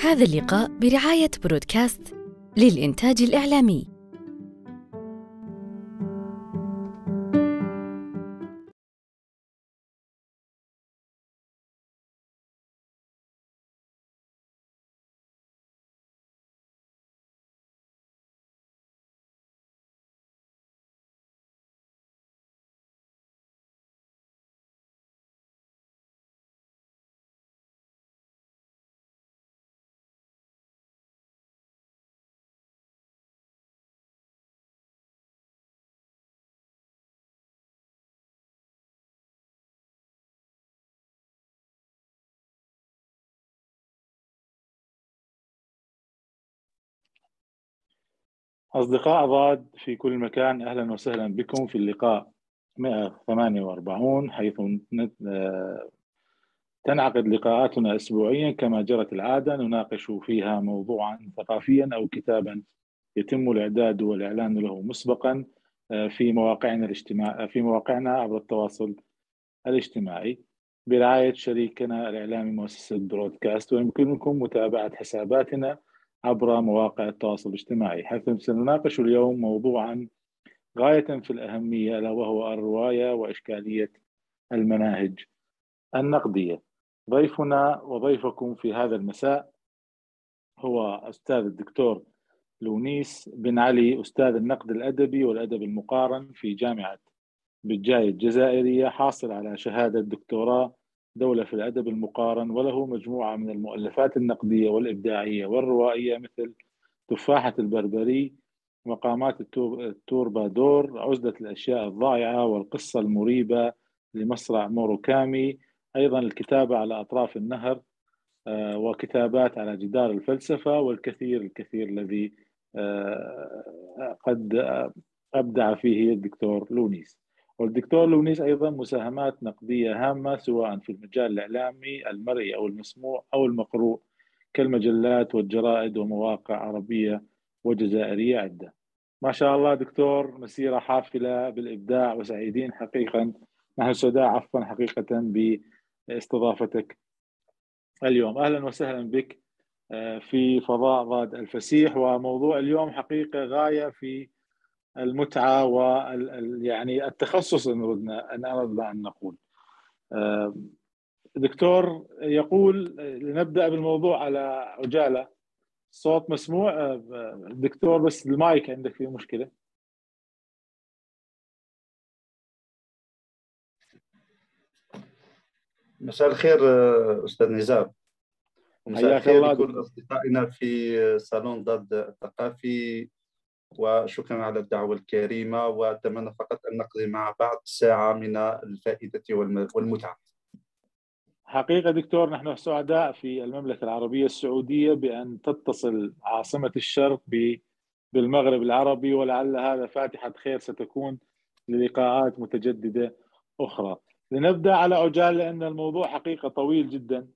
هذا اللقاء برعاية برودكاست للإنتاج الإعلامي. أصدقاء ضاد في كل مكان أهلا وسهلا بكم في اللقاء 148 حيث تنعقد لقاءاتنا أسبوعيا كما جرت العادة نناقش فيها موضوعا ثقافيا أو كتابا يتم الإعداد والإعلان له مسبقا في مواقعنا الاجتماع في مواقعنا عبر التواصل الاجتماعي. برعاية شريكنا الإعلامي مؤسسة برودكاست ويمكنكم متابعة حساباتنا عبر مواقع التواصل الاجتماعي. حيث سنناقش اليوم موضوعا غاية في الأهمية ألا وهو الرواية وإشكالية المناهج النقدية. ضيفنا وضيفكم في هذا المساء هو أستاذ الدكتور لونيس بن علي أستاذ النقد الأدبي والأدب المقارن في جامعة بالجاية الجزائرية حاصل على شهادة دكتوراه دولة في الأدب المقارن وله مجموعة من المؤلفات النقدية والإبداعية والروائية مثل تفاحة البربري مقامات التوربادور عزلة الأشياء الضائعة والقصة المريبة لمصرع موروكامي أيضا الكتابة على أطراف النهر آه، وكتابات على جدار الفلسفة والكثير الكثير الذي آه، قد أبدع فيه الدكتور لونيس. والدكتور لونيس أيضا مساهمات نقدية هامة سواء في المجال الإعلامي المرئي أو المسموع أو المقروء كالمجلات والجرائد ومواقع عربية وجزائرية عدة. ما شاء الله دكتور مسيرة حافلة بالإبداع وسعيدين حقيقة نحن سعداء عفوا حقيقة باستضافتك اليوم. أهلا وسهلا بك آه، في فضاء ضاد الفسيح. وموضوع اليوم حقيقة غاية في المتعة وال يعني التخصص إن اردنا إن أردنا أن نقول. دكتور يقول لنبدأ بالموضوع على عجالة صوت مسموع دكتور بس المايك عندك فيه مشكلة. مساء الخير أستاذ نزار مساء الخير لكل أصدقائنا في صالون ضد الثقافي وشكرا على الدعوة الكريمة وأتمنى فقط أن نقضي مع بعض ساعة من الفائدة والمتعة. حقيقة دكتور نحن سعداء في المملكة العربية السعودية بأن تتصل عاصمة الشرق بالمغرب العربي ولعل هذا فاتحة خير ستكون للقاءات متجددة أخرى. لنبدأ على عجال لأن الموضوع حقيقة طويل جدا.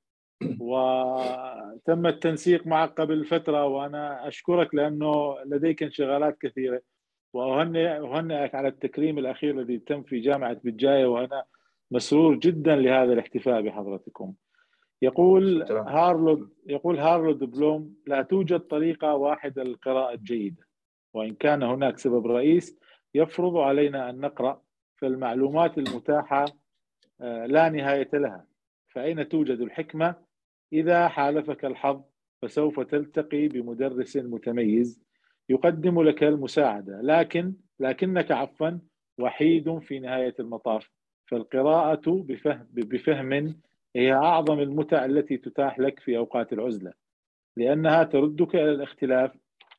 وتم التنسيق معك قبل فترة وأنا أشكرك لأنه لديك انشغالات كثيرة. وأهنئك على التكريم الأخير الذي تم في جامعة بجاية وأنا مسرور جدا لهذا الاحتفاء بحضرتكم. يقول هارلود يقول هارلود بلوم لا توجد طريقة واحدة للقراءة الجيدة وإن كان هناك سبب رئيس يفرض علينا أن نقرأ فالمعلومات المتاحة آه، لا نهاية لها. فأين توجد الحكمة؟ إذا حالفك الحظ فسوف تلتقي بمدرس متميز يقدم لك المساعدة. لكن لكنك عفوا وحيد في نهاية المطاف. فالقراءة بفهم, بفهم هي أعظم المتع التي تتاح لك في أوقات العزلة. لأنها تردك إلى الاختلاف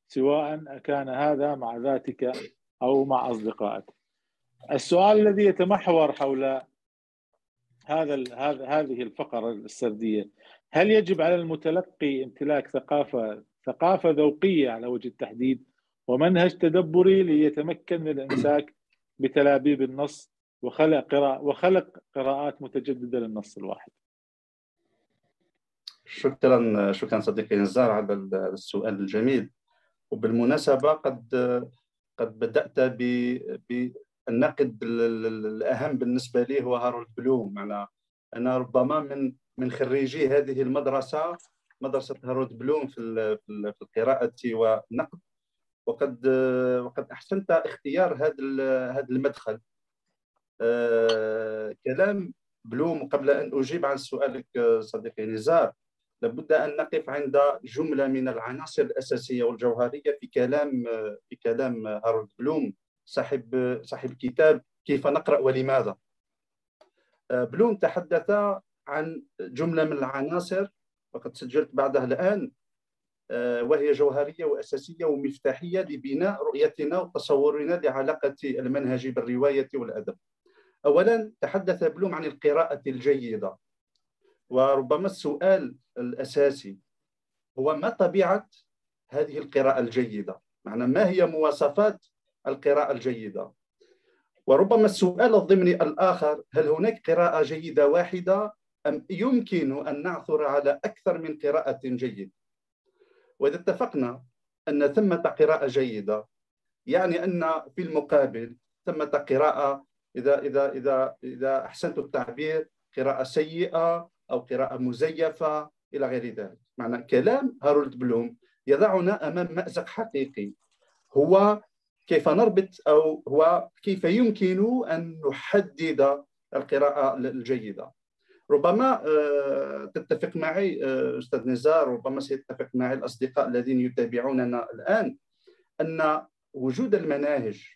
سواء كان هذا مع ذاتك أو مع أصدقائك. السؤال الذي يتمحور حول هذا هذه الفقرة السردية هل يجب على المتلقي امتلاك ثقافة ثقافة ذوقية على وجه التحديد ومنهج تدبري ليتمكن من الإمساك بتلابيب النص وخلق قراءة وخلق قراءات متجددة للنص الواحد؟ شكرا شكرا صديقي نزار على السؤال الجميل. وبالمناسبة قد قد بدأت بالنقد الأهم بالنسبة لي هو هارولد بلوم. أنا أنا ربما من من خريجي هذه المدرسة مدرسة هارود بلوم في في القراءة والنقد. وقد وقد أحسنت اختيار هذا هذا المدخل. آه، كلام بلوم قبل أن أجيب عن سؤالك صديقي نزار. لابد أن نقف عند جملة من العناصر الأساسية والجوهرية في كلام في كلام هارولد بلوم صاحب صاحب كتاب كيف نقرأ ولماذا؟ آه، بلوم تحدث عن جملة من العناصر وقد سجلت بعدها الآن آه، وهي جوهرية وأساسية ومفتاحية لبناء رؤيتنا وتصورنا لعلاقة المنهج بالرواية والأدب. اولا تحدث بلوم عن القراءة الجيدة وربما السؤال الأساسي هو ما طبيعة هذه القراءة الجيدة؟ معنى ما هي مواصفات القراءة الجيدة؟ وربما السؤال الضمني الآخر هل هناك قراءة جيدة واحدة ام يمكن أن نعثر على أكثر من قراءة جيدة؟ وإذا اتفقنا أن ثمة قراءة جيدة يعني أن في المقابل ثمة قراءة إذا إذا إذا إذا أحسنت التعبير قراءة سيئة أو قراءة مزيفة إلى غير ذلك. معنى كلام هارولد بلوم يضعنا أمام مأزق حقيقي. هو كيف نربط أو هو كيف يمكن أن نحدد القراءة الجيدة؟ ربما آه، تتفق معي آه، أستاذ نزار ربما سيتفق معي الأصدقاء الذين يتابعوننا الآن أن وجود المناهج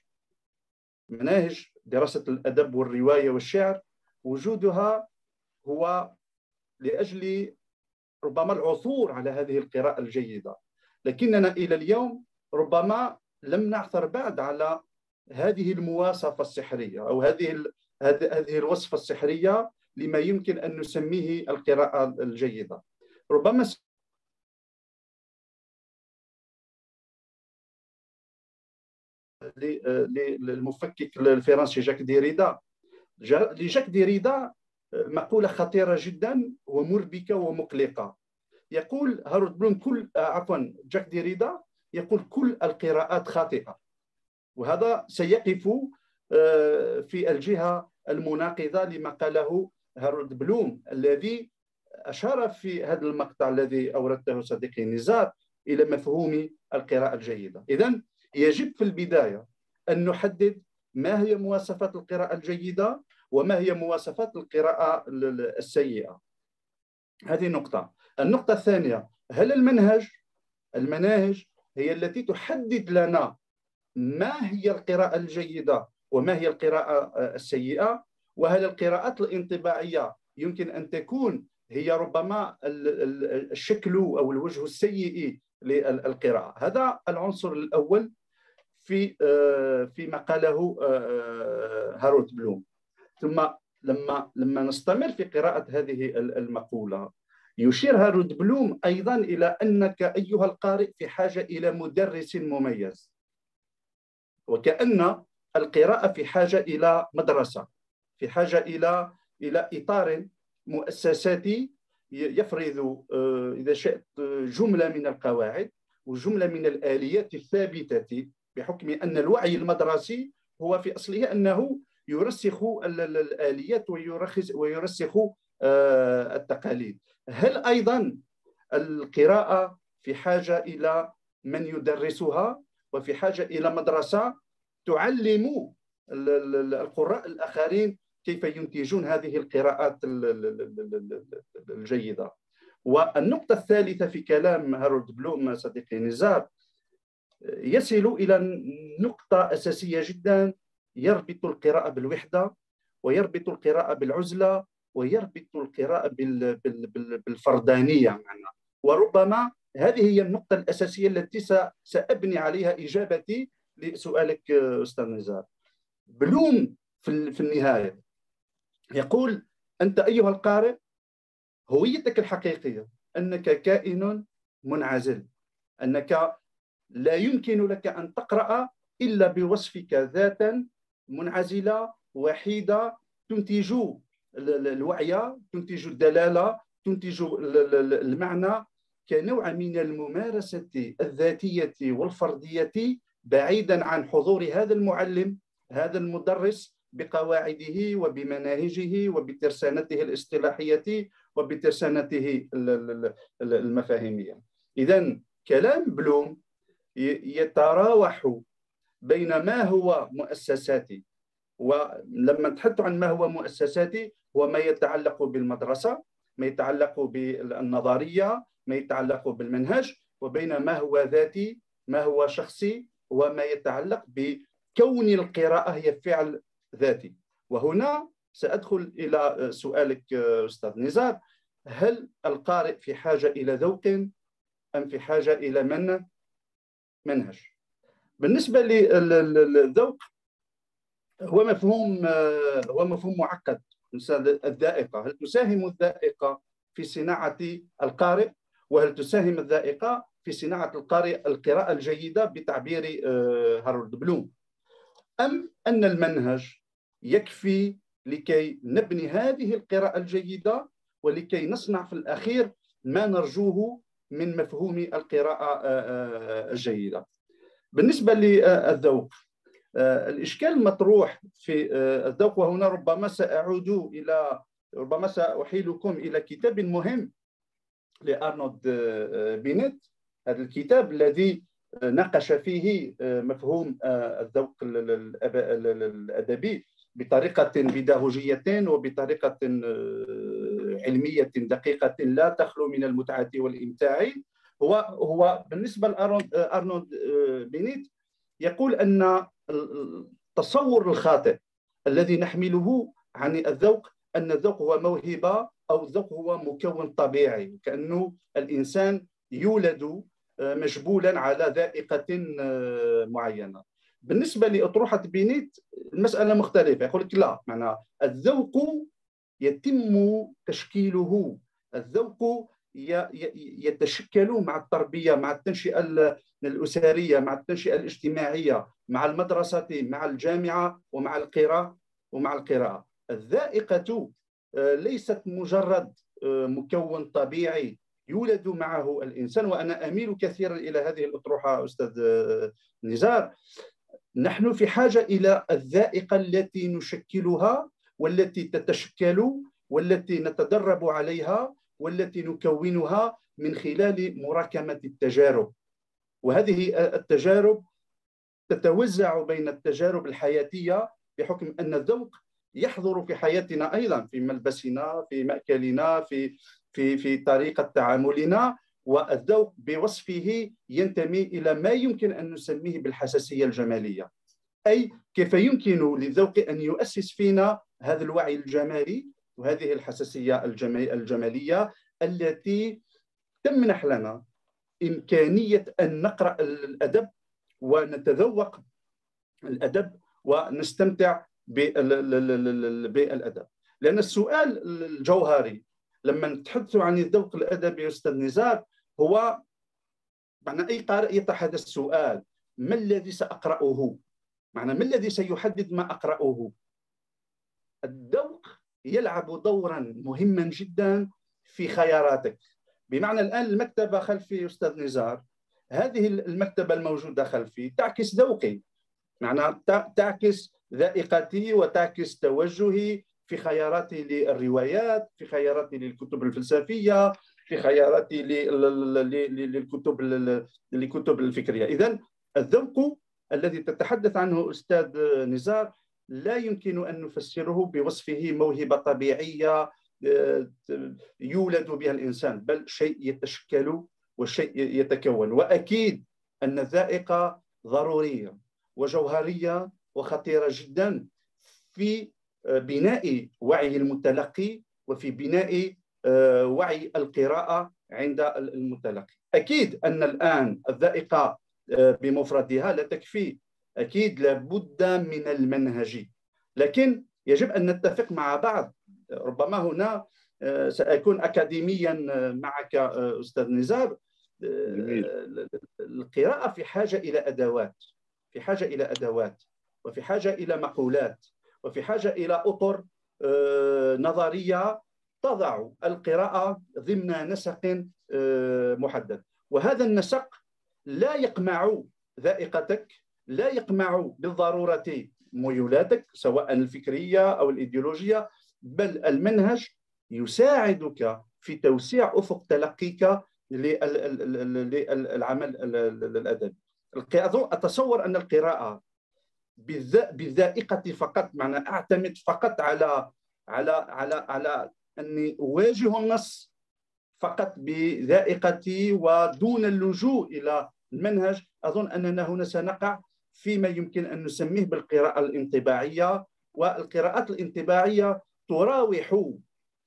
مناهج دراسة الأدب والرواية والشعر وجودها هو لأجل ربما العثور على هذه القراءة الجيدة. لكننا إلى اليوم ربما لم نعثر بعد على هذه المواصفة السحرية أو هذه هذه الوصفة السحرية لما يمكن أن نسميه القراءة الجيدة. ربما للمفكك الفرنسي جاك ديريدا لجاك ديريدا مقولة خطيرة جدا ومربكة ومقلقة. يقول هارولد بلوم كل عفوا جاك ديريدا يقول كل القراءات خاطئة. وهذا سيقف آه، في الجهة المناقضة لما قاله هارولد بلوم الذي أشار في هذا المقطع الذي أوردته صديقي نزار إلى مفهوم القراءة الجيدة. اذا يجب في البداية أن نحدد ما هي مواصفات القراءة الجيدة وما هي مواصفات القراءة السيئة. هذه نقطة. النقطة الثانية هل المنهج المناهج هي التي تحدد لنا ما هي القراءة الجيدة وما هي القراءة السيئة؟ وهل القراءات الانطباعية يمكن أن تكون هي ربما الشكل أو الوجه السيء للقراءة؟ هذا العنصر الأول في آه، فيما قاله آه، هاروت بلوم. ثم لما لما نستمر في قراءة هذه المقولة يشير هارود بلوم أيضا إلى أنك أيها القارئ في حاجة إلى مدرس مميز. وكأن القراءة في حاجة إلى مدرسة. في حاجة إلى إلى إطار مؤسساتي يفرض آه، إذا شئت جملة من القواعد وجملة من الآليات الثابتة بحكم أن الوعي المدرسي هو في أصله أنه يرسخ الآليات ويرخص ويرسخ آه، التقاليد. هل أيضا القراءة في حاجة إلى من يدرسها وفي حاجة إلى مدرسة تعلم القراء الآخرين كيف ينتجون هذه القراءات الجيدة. والنقطة الثالثة في كلام هارولد بلوم صديقي نزار يصل إلى نقطة أساسية جدا. يربط القراءة بالوحدة ويربط القراءة بالعزلة ويربط القراءة بالفردانية معنا. وربما هذه هي النقطة الأساسية التي سأبني عليها إجابتي لسؤالك أستاذ نزار. بلوم في النهاية يقول أنت أيها القارئ هويتك الحقيقية أنك كائن منعزل أنك لا يمكن لك أن تقرأ إلا بوصفك ذاتا منعزلة وحيدة تنتج الوعي تنتج الدلالة تنتج المعنى كنوع من الممارسة الذاتية والفردية بعيدا عن حضور هذا المعلم هذا المدرس بقواعده وبمناهجه وبترسانته الاصطلاحية وبترسانته المفاهيمية. اذا كلام بلوم يتراوح بين ما هو مؤسساتي ولما نتحدث عن ما هو مؤسساتي هو ما يتعلق بالمدرسة ما يتعلق بالنظرية ما يتعلق بالمنهج وبين ما هو ذاتي ما هو شخصي وما يتعلق بكون القراءة هي فعل ذاتي. وهنا سأدخل إلى سؤالك أستاذ نزار. هل القارئ في حاجة إلى ذوق أم في حاجة إلى من منهج؟ بالنسبة للذوق هو مفهوم هو مفهوم معقد الذائقة. هل تساهم الذائقة في صناعة القارئ؟ وهل تساهم الذائقة في صناعة القارئ القراءة الجيدة بتعبير آه، هارولد بلوم؟ أم أن المنهج يكفي لكي نبني هذه القراءة الجيدة ولكي نصنع في الأخير ما نرجوه من مفهوم القراءة آه، آه، الجيدة. بالنسبة للذوق الإشكال المطروح في الذوق وهنا ربما سأعود إلى ربما سأحيلكم إلى كتاب مهم لأرنولد بينيت. هذا الكتاب الذي ناقش فيه مفهوم الذوق الأدبي. بطريقة بيداغوجيه وبطريقة علمية دقيقة لا تخلو من المتعة والإمتاع. هو هو بالنسبة لارنولد بينيت يقول أن التصور الخاطئ الذي نحمله عن الذوق أن الذوق هو موهبة أو الذوق هو مكون طبيعي كانه الإنسان يولد آه، مجبولا على ذائقة آه، معينة. بالنسبة لأطروحة بينيت المسألة مختلفة. يقول لك لا معنى الذوق يتم تشكيله. الذوق يتشكل مع التربية مع التنشئة الأسرية مع التنشئة الاجتماعية مع المدرسة مع الجامعة ومع القراءة ومع القراءة. الذائقة آه، ليست مجرد آه، مكون طبيعي يولد معه الإنسان. وأنا أميل كثيرا إلى هذه الأطروحة أستاذ آه، نزار. نحن في حاجة إلى الذائقة التي نشكلها والتي تتشكل والتي نتدرب عليها والتي نكونها من خلال مراكمة التجارب. وهذه التجارب تتوزع بين التجارب الحياتية بحكم أن الذوق يحضر في حياتنا أيضا في ملبسنا في مأكلنا في في في طريقة تعاملنا. والذوق بوصفه ينتمي إلى ما يمكن أن نسميه بالحساسية الجمالية. أي كيف يمكن للذوق أن يؤسس فينا هذا الوعي الجمالي وهذه الحساسية الجمالية التي تمنح لنا إمكانية أن نقرأ الأدب ونتذوق الأدب ونستمتع بالأدب. لأن السؤال الجوهري لما نتحدث عن الذوق الأدبي أستاذ نزار هو معنى أي قارئ يطرح هذا السؤال ما الذي سأقرأه؟ معنى ما الذي سيحدد ما أقرأه؟ الذوق يلعب دورا مهما جدا في خياراتك. بمعنى الآن المكتبة خلفي أستاذ نزار هذه المكتبة الموجودة خلفي تعكس ذوقي. معنى تعكس ذائقتي وتعكس توجهي في خياراتي للروايات في خياراتي للكتب الفلسفية في خياراتي للكتب للكتب الفكرية. اذا الذوق الذي تتحدث عنه أستاذ نزار لا يمكن أن نفسره بوصفه موهبة طبيعية آه، يولد بها الإنسان بل شيء يتشكل وشيء يتكون. وأكيد أن الذائقة ضرورية وجوهرية وخطيرة جدا في آه، بناء وعي المتلقي وفي بناء وعي القراءة عند المتلقي. أكيد أن الآن الذائقة آه، بمفردها لا تكفي. أكيد لابد من المنهج. لكن يجب أن نتفق مع بعض. ربما هنا سأكون اكاديميا معك أستاذ نزار. القراءة في حاجة إلى أدوات في حاجة إلى أدوات وفي حاجة إلى مقولات وفي حاجة إلى أطر آه، نظرية تضع القراءة ضمن نسق آه، محدد. وهذا النسق لا يقمع ذائقتك لا يقمع بالضرورة ميولاتك سواء الفكرية أو الإيديولوجية بل المنهج يساعدك في توسيع أفق تلقيك للعمل الأدبي. اظن أتصور أن القراءة بالذائقة فقط معنى أعتمد فقط على على على على أني أواجه النص فقط بذائقتي ودون اللجوء إلى المنهج أظن أننا هنا سنقع فيما يمكن أن نسميه بالقراءة الانطباعية والقراءات الانطباعية تراوح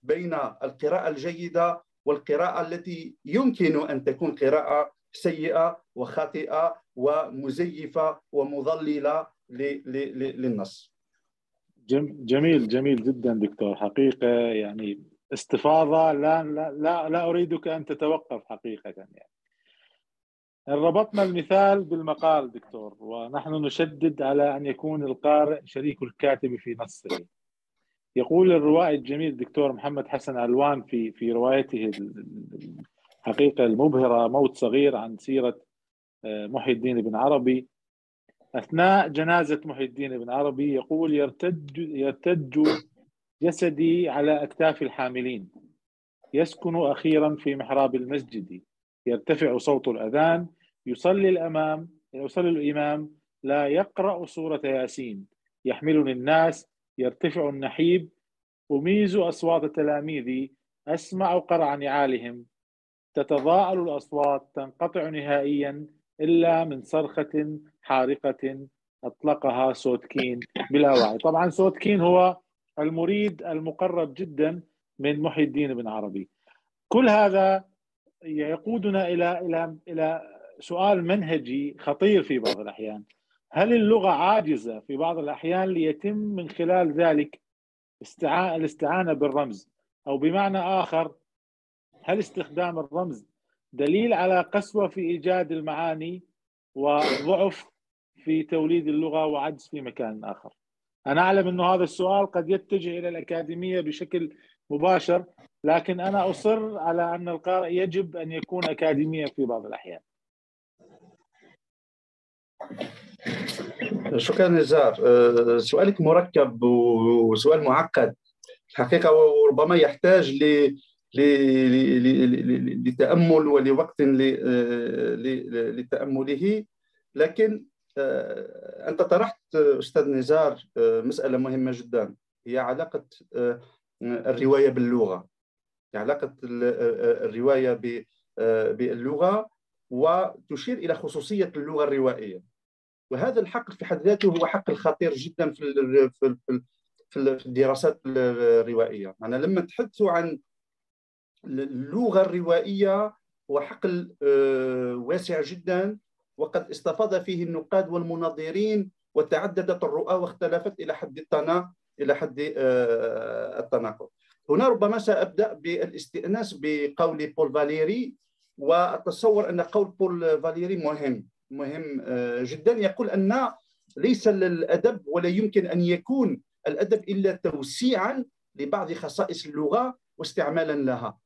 بين القراءة الجيدة والقراءة التي يمكن أن تكون قراءة سيئة وخاطئة ومزيفة ومضللة للنص. جميل جميل جدا دكتور حقيقة يعني استفاضة لا لا لا, أريدك أن تتوقف حقيقة يعني. ربطنا المثال بالمقال دكتور ونحن نشدد على أن يكون القارئ شريك الكاتب في نصه. يقول الروائي الجميل الدكتور محمد حسن علوان في في روايته الحقيقة المبهرة موت صغير عن سيرة آه، محي الدين بن عربي أثناء جنازة محي الدين بن عربي يقول يرتج يرتج جسدي على اكتاف الحاملين. يسكن أخيرا في محراب المسجد. يرتفع صوت الأذان. يصلي الأمام يصلي الإمام. لا يقرأ سورة ياسين. يحملني الناس. يرتفع النحيب. أميز أصوات تلاميذي. أسمع قرع نعالهم. تتضاءل الأصوات. تنقطع نهائيا. إلا من صرخة حارقة أطلقها سوتكين بلا وعي. طبعا سوتكين هو المريد المقرب جدا من محي الدين بن عربي. كل هذا يقودنا إلى إلى إلى سؤال منهجي خطير في بعض الأحيان. هل اللغة عاجزة في بعض الأحيان ليتم من خلال ذلك الاستعانة بالرمز؟ أو بمعنى آخر هل استخدام الرمز دليل على قسوة في إيجاد المعاني وضعف في توليد اللغة وعجز في مكان آخر. أنا أعلم أنه هذا السؤال قد يتجه إلى الأكاديمية بشكل مباشر لكن أنا أصر على أن القارئ يجب أن يكون أكاديميا في بعض الأحيان. شكرا نزار. أه، سؤالك مركب وسؤال معقد. الحقيقة وربما يحتاج ل لتأمل ولوقت لتأمله. لكن أه، أنت طرحت أستاذ نزار أه، مسألة مهمة جدا. هي علاقة الرواية باللغة. علاقة الرواية باللغة وتشير إلى خصوصية اللغة الروائية. وهذا الحق في حد ذاته هو حق خطير جدا في في الدراسات الروائية. يعني لما تحدثوا عن اللغة الروائية هو حقل آه، واسع جدا وقد استفاض فيه النقاد والمناظرين وتعددت الرؤى واختلفت إلى حد التنا إلى حد آه، التناقض. هنا ربما سأبدأ بالاستئناس بقول بول فاليري وأتصور أن قول بول فاليري مهم مهم آه، جدا. يقول أن ليس للأدب ولا يمكن أن يكون الأدب إلا توسيعا لبعض خصائص اللغة واستعمالا لها.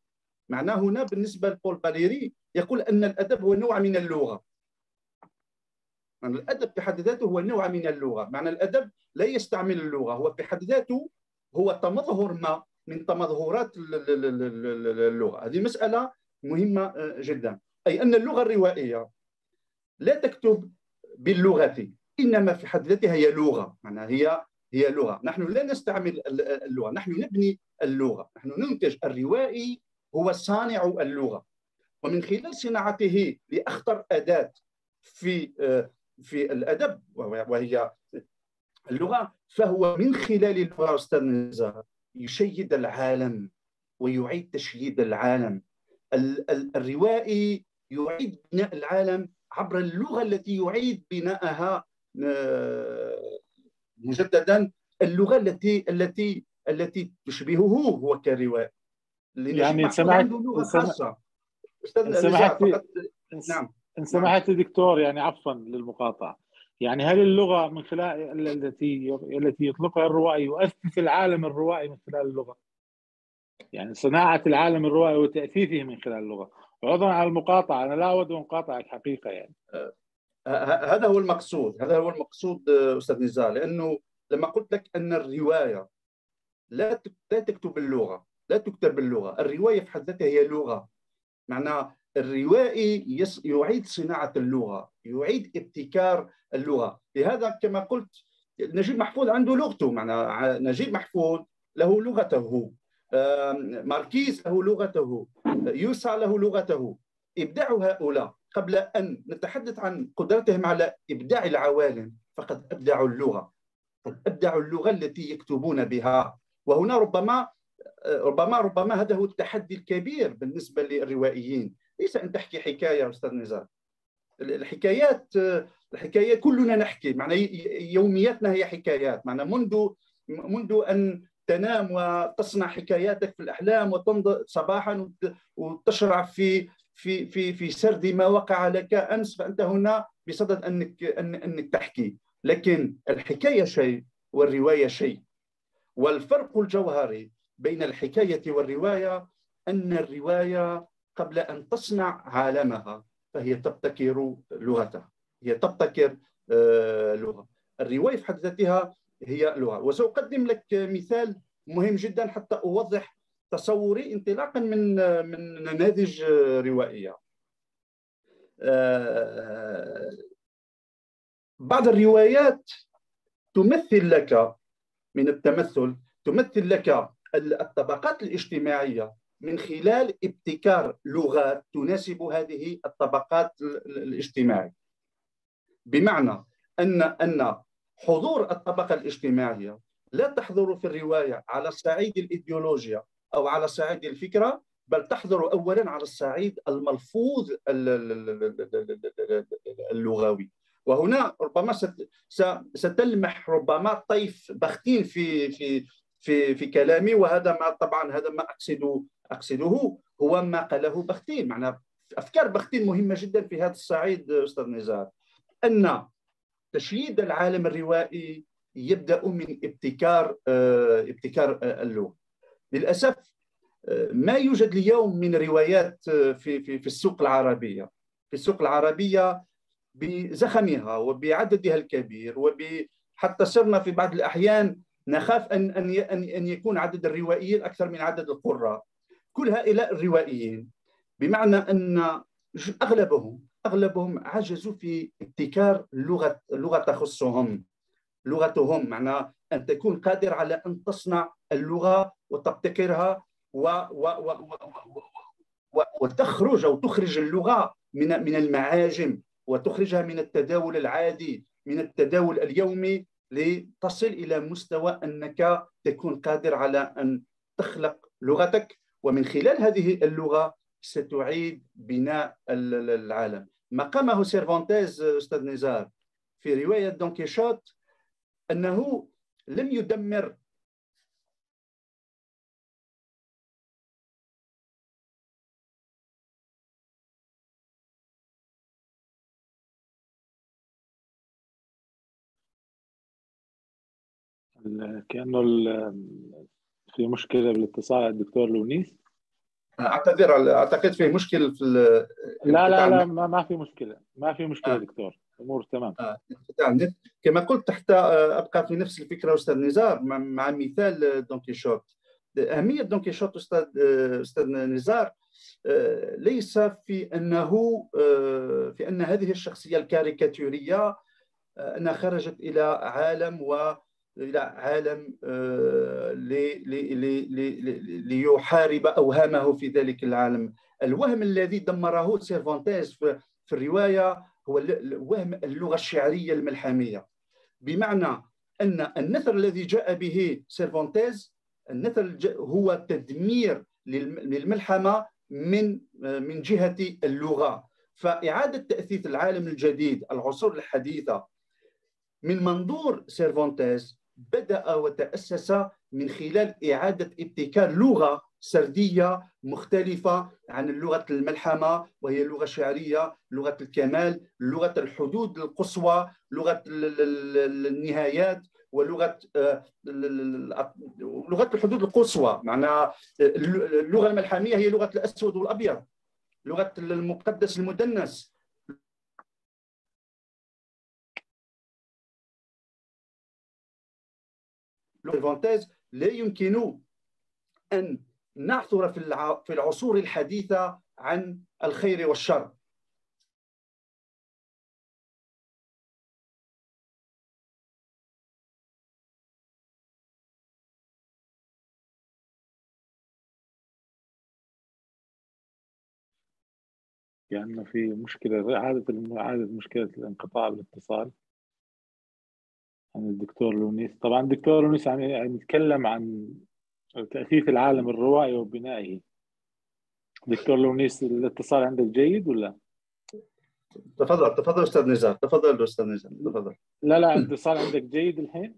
معناه هنا بالنسبة لبول باليري يقول أن الأدب هو نوع من اللغة. يعني الأدب بحد ذاته هو نوع من اللغة. معنى الأدب لا يستعمل اللغة هو بحد ذاته هو تمظهر ما من تمظهرات اللغة. هذه مسألة مهمة آه، جدا. أي أن اللغة الروائية لا تكتب باللغة إنما في حد ذاتها هي لغة. معناها هي هي لغة. نحن لا نستعمل اللغة. نحن نبني اللغة. نحن ننتج الروائي هو صانع اللغة. ومن خلال صناعته لأخطر أداة في في الأدب وهي اللغة فهو من خلال اللغة أستاذ نزار يشيد العالم ويعيد تشييد العالم. الروائي يعيد بناء العالم عبر اللغة التي يعيد بناءها آه، مجددا اللغة التي التي التي تشبهه هو كروائي. يعني سمعت سمعت نعم. إن سمحت دكتور يعني عفوا للمقاطعة. يعني هل اللغة من خلال التي التي يطلقها الروائي يؤسس العالم الروائي من خلال اللغة؟ يعني صناعة العالم الروائي وتأثيثه من خلال اللغة. عذرا على المقاطعة. أنا لا أود ان اقاطعك حقيقه يعني. آه، هذا هو المقصود. هذا هو المقصود أستاذ نزار لأنه لما قلت لك أن الرواية لا لا تكتب اللغة لا تكتب باللغة الرواية في حد ذاتها هي لغة. معنى الروائي يعيد صناعة اللغة يعيد ابتكار اللغة. لهذا كما قلت نجيب محفوظ عنده لغته. معنى نجيب محفوظ له لغته. ماركيز له لغته. يوسع له لغته. إبداع هؤلاء قبل أن نتحدث عن قدرتهم على إبداع العوالم فقد أبدعوا اللغة. قد أبدعوا اللغة التي يكتبون بها. وهنا ربما ربما ربما هذا هو التحدي الكبير بالنسبة للروائيين. ليس أن تحكي حكاية أستاذ نزار. الحكايات الحكايات كلنا نحكي. معنى يومياتنا هي حكايات. معنى منذ منذ أن تنام وتصنع حكاياتك في الأحلام وتنض صباحا وتشرع في في في في سرد ما وقع لك أمس فأنت هنا بصدد أنك أنك تحكي. لكن الحكاية شيء والرواية شيء. والفرق الجوهري بين الحكاية والرواية أن الرواية قبل أن تصنع عالمها فهي تبتكر لغتها. هي تبتكر آه، لغة. الرواية في حد ذاتها هي لغة. وسأقدم لك مثال مهم جدا حتى أوضح تصوري انطلاقا من من نماذج روائية. آه، بعض الروايات تمثل لك من التمثل تمثل لك الطبقات الاجتماعيه من خلال ابتكار لغات تناسب هذه الطبقات الاجتماعيه بمعنى ان ان حضور الطبقه الاجتماعيه لا تحضر في الروايه على صعيد الايديولوجيا أو على صعيد الفكرة بل تحضر اولا على الصعيد الملفوظ اللغوي وهنا ربما ستلمح ربما طيف بختين في في في في كلامي وهذا ما طبعا هذا ما أقصده أقصده هو ما قاله بختين. معنى أفكار بختين مهمة جدا في هذا الصعيد أستاذ نزار. أن تشييد العالم الروائي يبدأ من ابتكار آه، ابتكار آه، اللغة. للأسف آه، ما يوجد اليوم من روايات في في في السوق العربية. في السوق العربية بزخمها وبعددها الكبير وحتى صرنا في بعض الأحيان نخاف ان أن ان يكون عدد الروائيين أكثر من عدد القراء. كل هؤلاء الروائيين بمعنى أن اغلبهم أغلبهم عجزوا في ابتكار لغه لغة تخصهم. لغتهم معنى أن تكون قادر على أن تصنع اللغة وتبتكرها و و و و و وتخرج أو تخرج اللغة من من المعاجم وتخرجها من التداول العادي من التداول اليومي لتصل إلى مستوى أنك تكون قادر على أن تخلق لغتك. ومن خلال هذه اللغة ستعيد بناء العالم. ما قام به سيرفانتيز أستاذ نزار في رواية دون كيشوت أنه لم يدمر كأنه في مشكلة بالاتصال الدكتور لونيس أعتذر أعتقد في مشكلة في لا لا لا ما, ما في مشكلة ما في مشكلة آه. دكتور امور تمام آه. كما قلت حتى آه، أبقى في نفس الفكرة أستاذ نزار مع مثال دون كيشوت أهمية دون كيشوت أستاذ آه، أستاذ نزار آه، ليس في أنه في أن هذه الشخصية الكاريكاتورية أنها خرجت إلى عالم و إلى عالم ليحارب أوهامه في ذلك العالم. الوهم الذي دمره سيرفونتيز في الرواية هو وهم اللغة الشعرية الملحمية. بمعنى أن النثر الذي جاء به سيرفونتيز النثر هو تدمير للملحمة من من جهة اللغة. فإعادة تأثيث العالم الجديد العصور الحديثة من منظور سيرفونتيز بدأ وتأسس من خلال إعادة ابتكار لغة سردية مختلفة عن اللغة الملحمة وهي لغة شعرية لغة الكمال لغة الحدود القصوى لغة النهايات ولغة آه، لغة الحدود القصوى. معناها اللغة الملحمية هي لغة الأسود والأبيض لغة المقدس المدنس. لا يمكن ان نعثر في العصور الحديثة عن الخير والشر يعني في مشكلة عادة عادة مشكلة الانقطاع بالاتصال. عن الدكتور لونيس. طبعا الدكتور لونيس عم يتكلم عن تأثيث العالم الروائي وبنائه. دكتور لونيس الاتصال عندك جيد ولا؟ تفضل تفضل أستاذ نزار تفضل أستاذ نزار تفضل. لا لا الاتصال عندك جيد الحين.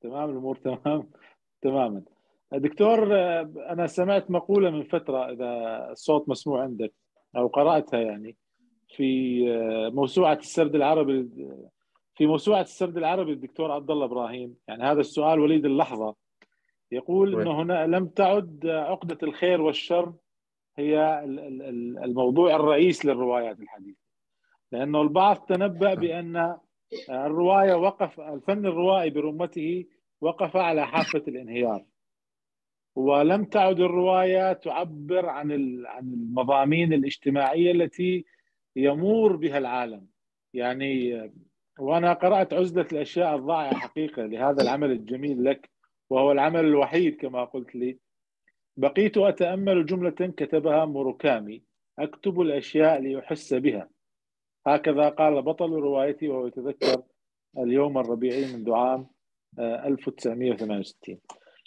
تمام الأمور تمام تماما. دكتور أنا سمعت مقولة من فترة إذا الصوت مسموع عندك أو قرأتها يعني في موسوعة السرد العربي في موسوعة السرد العربي الدكتور عبد الله إبراهيم. يعني هذا السؤال وليد اللحظة. يقول إنه هنا لم تعد عقدة الخير والشر هي الموضوع الرئيس للروايات الحديثة. لأنه البعض تنبأ بأن الرواية وقف الفن الروائي برمته وقف على حافة الانهيار. ولم تعد الرواية تعبر عن عن المضامين الاجتماعية التي يمور بها العالم. يعني وأنا قرأت عزلة الأشياء الضائعة حقيقة لهذا العمل الجميل لك وهو العمل الوحيد كما قلت لي. بقيت أتأمل جملة كتبها موروكامي أكتب الأشياء لاحس بها. هكذا قال بطل روايتي وهو يتذكر اليوم الربيعي منذ عام 1968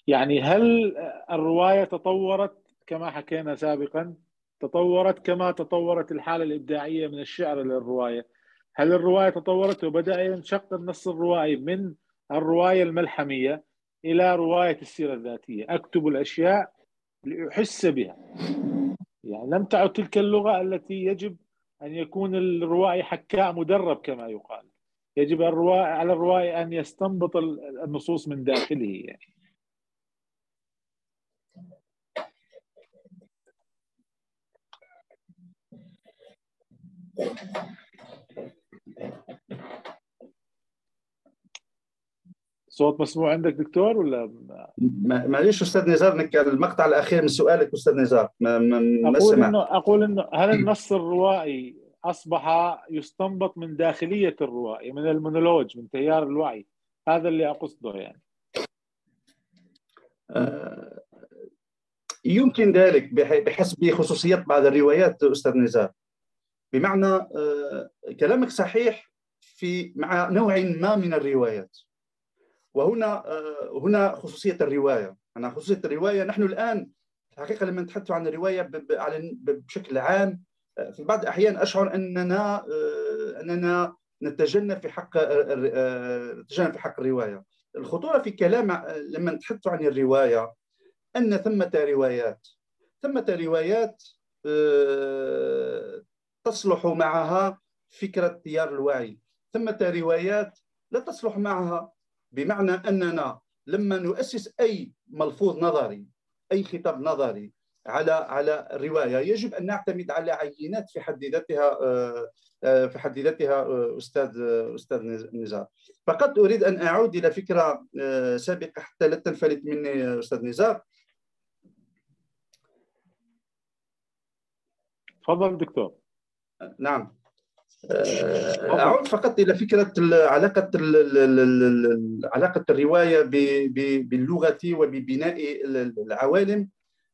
يعني هل الرواية تطورت كما حكينا سابقا؟ تطورت كما تطورت الحالة الإبداعية من الشعر للرواية. هل الرواية تطورت وبدأ ينشق النص الروائي من الرواية الملحمية إلى رواية السيرة الذاتية؟ أكتب الأشياء لأحس بها. يعني لم تعد تلك اللغة التي يجب أن يكون الروائي حكاء مدرب كما يقال. يجب على الروائي أن يستنبط النصوص من داخله. يعني صوت مسموع عندك دكتور ولا؟ معليش أستاذ نزار المقطع الأخير من سؤالك أستاذ نزار. ما, ما أقول انه أقول إنه هل النص الروائي أصبح يستنبط من داخلية الروائي من المونولوج من تيار الوعي؟ هذا اللي أقصده يعني. آه، يمكن ذلك بحسب خصوصيات بعض الروايات أستاذ نزار. بمعنى آه، كلامك صحيح في مع نوع ما من الروايات. وهنا آه، هنا خصوصية الرواية. أنا خصوصية الرواية نحن الآن الحقيقة لما نتحدث عن الرواية بشكل عام آه، في بعض الأحيان أشعر أننا أننا نتجنب في حق نتجنب في حق الرواية. الخطورة في كلام لما نتحدث عن الرواية أن ثمة روايات ثمة روايات تصلح معها فكرة تيار الوعي ثمة روايات لا تصلح معها بمعنى أننا لما نؤسس أي ملفوظ نظري أي خطاب نظري على على الرواية يجب أن نعتمد على عينات في حد ذاتها آه، آه، في حد ذاتها آه، أستاذ أستاذ نزار. فقد أريد أن أعود إلى فكرة سابقة حتى لا تنفلت مني أستاذ نزار. تفضل دكتور. نعم. آه، أعود فقط إلى فكرة علاقة علاقة الرواية باللغة وببناء العوالم.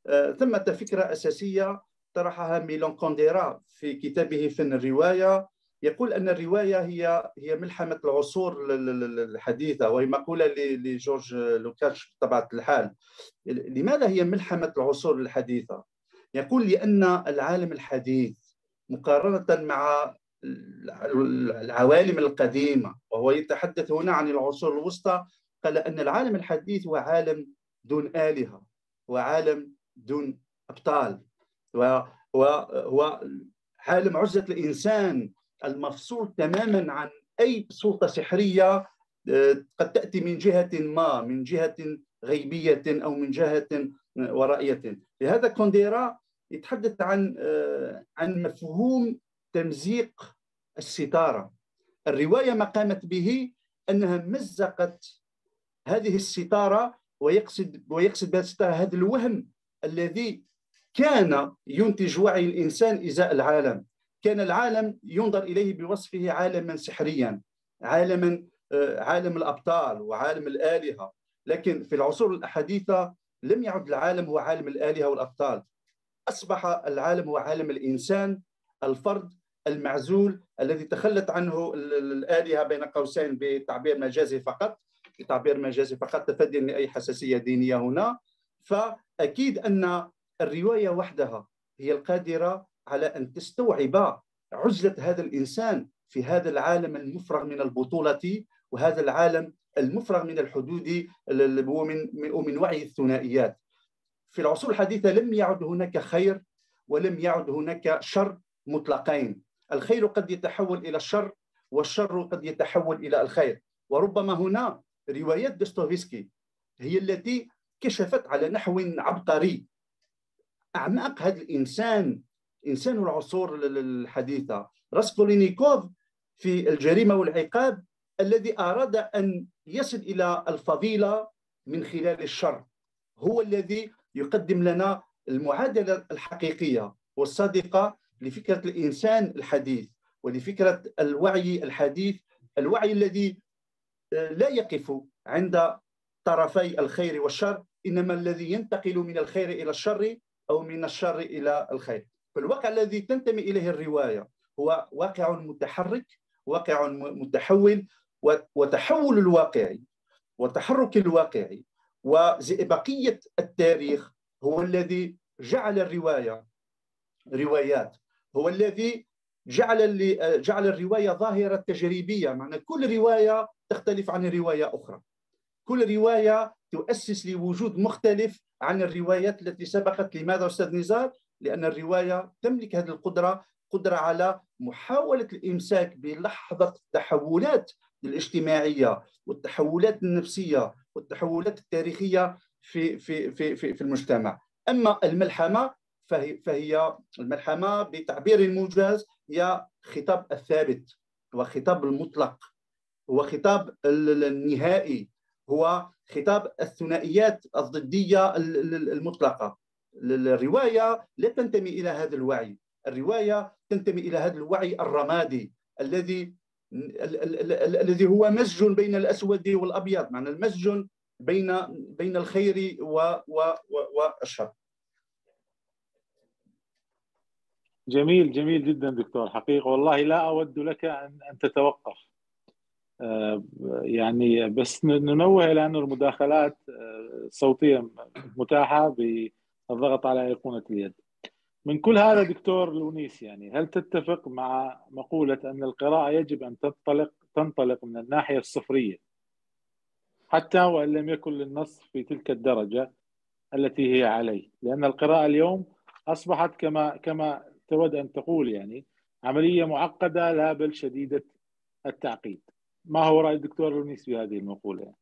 آه، ثمة فكرة أساسية طرحها ميلون كونديرا في كتابه فن الرواية. يقول أن الرواية هي هي ملحمة العصور الحديثة وهي مقولة لجورج لوكاش بطبيعة الحال. لماذا هي ملحمة العصور الحديثة؟ يقول لأن العالم الحديث مقارنة مع العوالم القديمة وهو يتحدث هنا عن العصور الوسطى قال أن العالم الحديث هو عالم دون آلهة وعالم دون أبطال وهو عالم عزة الإنسان المفصول تماما عن أي سلطة سحرية آه، قد تأتي من جهة ما من جهة غيبية أو من جهة ورائية. لهذا كونديرا يتحدث عن آه، عن مفهوم تمزيق الستارة. الرواية ما قامت به أنها مزقت هذه الستارة ويقصد ويقصد بهذه الستاره هذا الوهم الذي كان ينتج وعي الإنسان إزاء العالم. كان العالم ينظر إليه بوصفه عالما سحريا عالما آه، عالم الأبطال وعالم الآلهة. لكن في العصور الحديثة لم يعد العالم هو عالم الآلهة والأبطال. أصبح العالم هو عالم الإنسان الفرد المعزول الذي تخلت عنه الآلهة بين قوسين بتعبير مجازي فقط. بتعبير مجازي فقط تفاديا لأي حساسية دينية هنا. فأكيد أن الرواية وحدها هي القادرة على أن تستوعب عزلة هذا الإنسان في هذا العالم المفرغ من البطولة وهذا العالم المفرغ من الحدود ومن ومن وعي الثنائيات. في العصور الحديثة لم يعد هناك خير ولم يعد هناك شر مطلقين. الخير قد يتحول إلى الشر والشر قد يتحول إلى الخير. وربما هنا روايات دوستويفسكي هي التي كشفت على نحو عبقري. أعماق هذا الإنسان إنسان العصور الحديثة. راسكولينيكوف في الجريمة والعقاب الذي أراد أن يصل إلى الفضيلة من خلال الشر. هو الذي يقدم لنا المعادلة الحقيقية والصادقة لفكرة الإنسان الحديث ولفكرة الوعي الحديث الوعي الذي آه، لا يقف عند طرفي الخير والشر إنما الذي ينتقل من الخير إلى الشر أو من الشر إلى الخير. فالواقع الذي تنتمي إليه الرواية هو واقع متحرك واقع متحول وتحول الواقعي وتحرك الواقعي. وزئبقية التاريخ هو الذي جعل الرواية روايات هو الذي جعل جعل الرواية ظاهرة تجريبية معنى كل رواية تختلف عن رواية أخرى كل رواية تؤسس لوجود مختلف عن الروايات التي سبقت لماذا أستاذ نزار؟ لأن الرواية تملك هذه القدرة قدرة على محاولة الإمساك بلحظة التحولات الاجتماعية والتحولات النفسية والتحولات التاريخية في في في في, في المجتمع. أما الملحمة فهي, فهي الملحمة بتعبير موجز هي خطاب الثابت هو خطاب المطلق. هو خطاب النهائي. هو خطاب الثنائيات الضدية المطلقة. الرواية لا تنتمي إلى هذا الوعي. الرواية تنتمي إلى هذا الوعي الرمادي الذي الذي هو مزج بين الأسود والأبيض معنى المزج بين بين الخير والشر. جميل جميل جدا دكتور حقيقة. والله لا أود لك أن أن تتوقف. آه، يعني بس ننوه إلى أن المداخلات آه، متاحة بالضغط على أيقونة اليد. من كل هذا دكتور لونيس يعني هل تتفق مع مقولة أن القراءة يجب أن تنطلق تنطلق من الناحية الصفرية؟ حتى وإن لم يكن للنص في تلك الدرجة التي هي عليه. لأن القراءة اليوم أصبحت كما كما تود أن تقول يعني عملية معقدة لا بل شديدة التعقيد. ما هو رأي الدكتور لونيس في هذه المقولة؟ يعني؟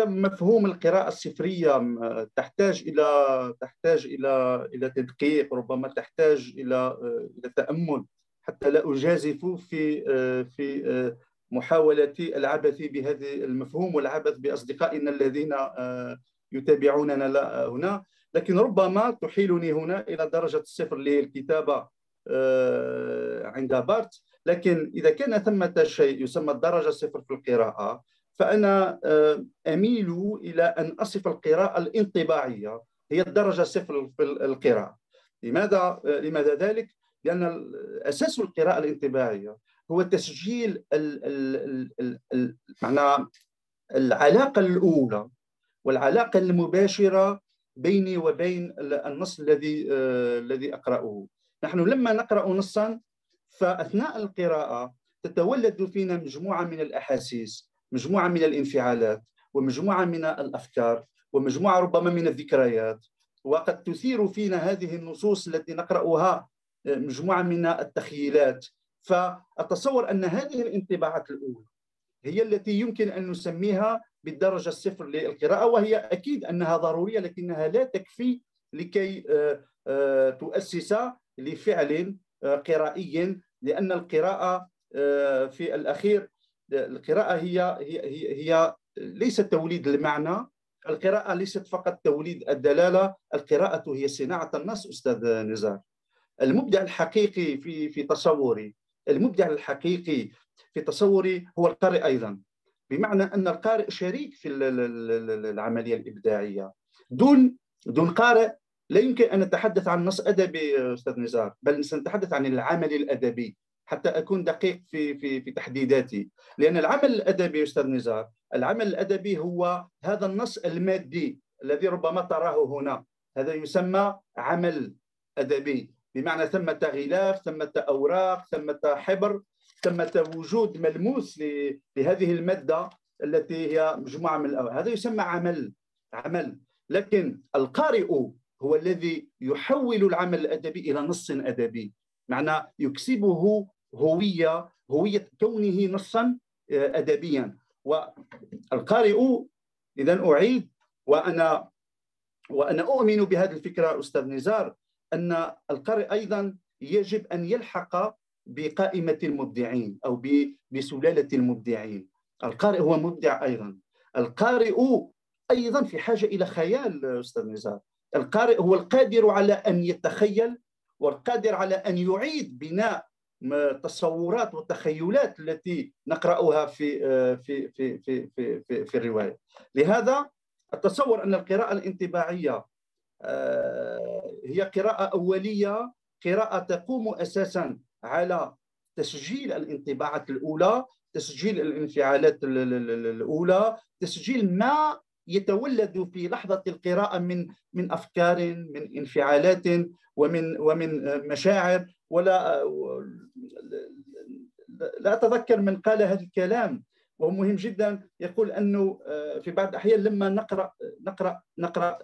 مفهوم القراءة الصفرية تحتاج إلى تحتاج إلى إلى تدقيق ربما تحتاج إلى إلى تأمل. حتى لا أجازف في في محاولة العبث بهذا المفهوم والعبث بأصدقائنا الذين يتابعوننا هنا. لكن ربما تحيلني هنا إلى درجة الصفر للكتابة عند بارت. لكن إذا كان ثمة شيء يسمى الدرجة الصفر في القراءة فأنا آه، أميل إلى أن أصف القراءة الانطباعية هي الدرجة صفر في القراءة. لماذا؟ آه، لماذا ذلك؟ لأن أساس القراءة الانطباعية هو تسجيل معنى العلاقة الأولى والعلاقة المباشرة بيني وبين النص الذي آه، الذي أقرأه. نحن لما نقرأ نصا فأثناء القراءة تتولد فينا مجموعة من الأحاسيس. مجموعة من الانفعالات ومجموعة من الأفكار ومجموعة ربما من الذكريات. وقد تثير فينا هذه النصوص التي نقرأها مجموعة من التخيلات. فأتصور أن هذه الانطباعات الأولى هي التي يمكن أن نسميها بالدرجة الصفر للقراءة وهي أكيد أنها ضرورية لكنها لا تكفي لكي آه، آه، تؤسس لفعل آه، قرائي لأن القراءة في الأخير القراءة هي هي هي ليس توليد المعنى القراءة ليست فقط توليد الدلالة القراءة هي صناعة النص أستاذ نزار. المبدع الحقيقي في في تصوري المبدع الحقيقي في تصوري هو القارئ أيضا. بمعنى أن القارئ شريك في العملية الإبداعية. دون دون قارئ لا يمكن أن نتحدث عن نص أدبي أستاذ نزار بل سنتحدث عن العمل الأدبي. حتى أكون دقيق في في في تحديداتي. لأن العمل الأدبي أستاذ نزار العمل الأدبي هو هذا النص المادي الذي ربما تراه هنا. هذا يسمى عمل أدبي. بمعنى ثمة غلاف ثمة أوراق ثمة حبر ثمة وجود ملموس لهذه المادة التي هي مجموعة من الأوراق هذا يسمى عمل عمل. لكن القارئ هو الذي يحول العمل الأدبي إلى نص أدبي. معنى يكسبه هوية هوية كونه نصا آه، أدبيا. والقارئ إذا أعيد وأنا وأنا أؤمن بهذه الفكرة أستاذ نزار أن القارئ أيضا يجب أن يلحق بقائمة المبدعين أو بسلالة المبدعين. القارئ هو مبدع أيضا. القارئ أيضا في حاجة إلى خيال أستاذ نزار. القارئ هو القادر على أن يتخيل والقادر على أن يعيد بناء التصورات والتخيلات التي نقرأها في في في في في في, في الرواية. لهذا أتصور أن القراءة الانطباعية آه، هي قراءة أولية قراءة تقوم أساسا على تسجيل الانطباعات الأولى تسجيل الانفعالات الأولى تسجيل ما يتولد في لحظة القراءة من من أفكار من انفعالات ومن ومن مشاعر ولا لا أتذكر من قال هذا الكلام. وهو مهم جدا يقول أنه في بعض الأحيان لما نقرأ نقرأ نقرأ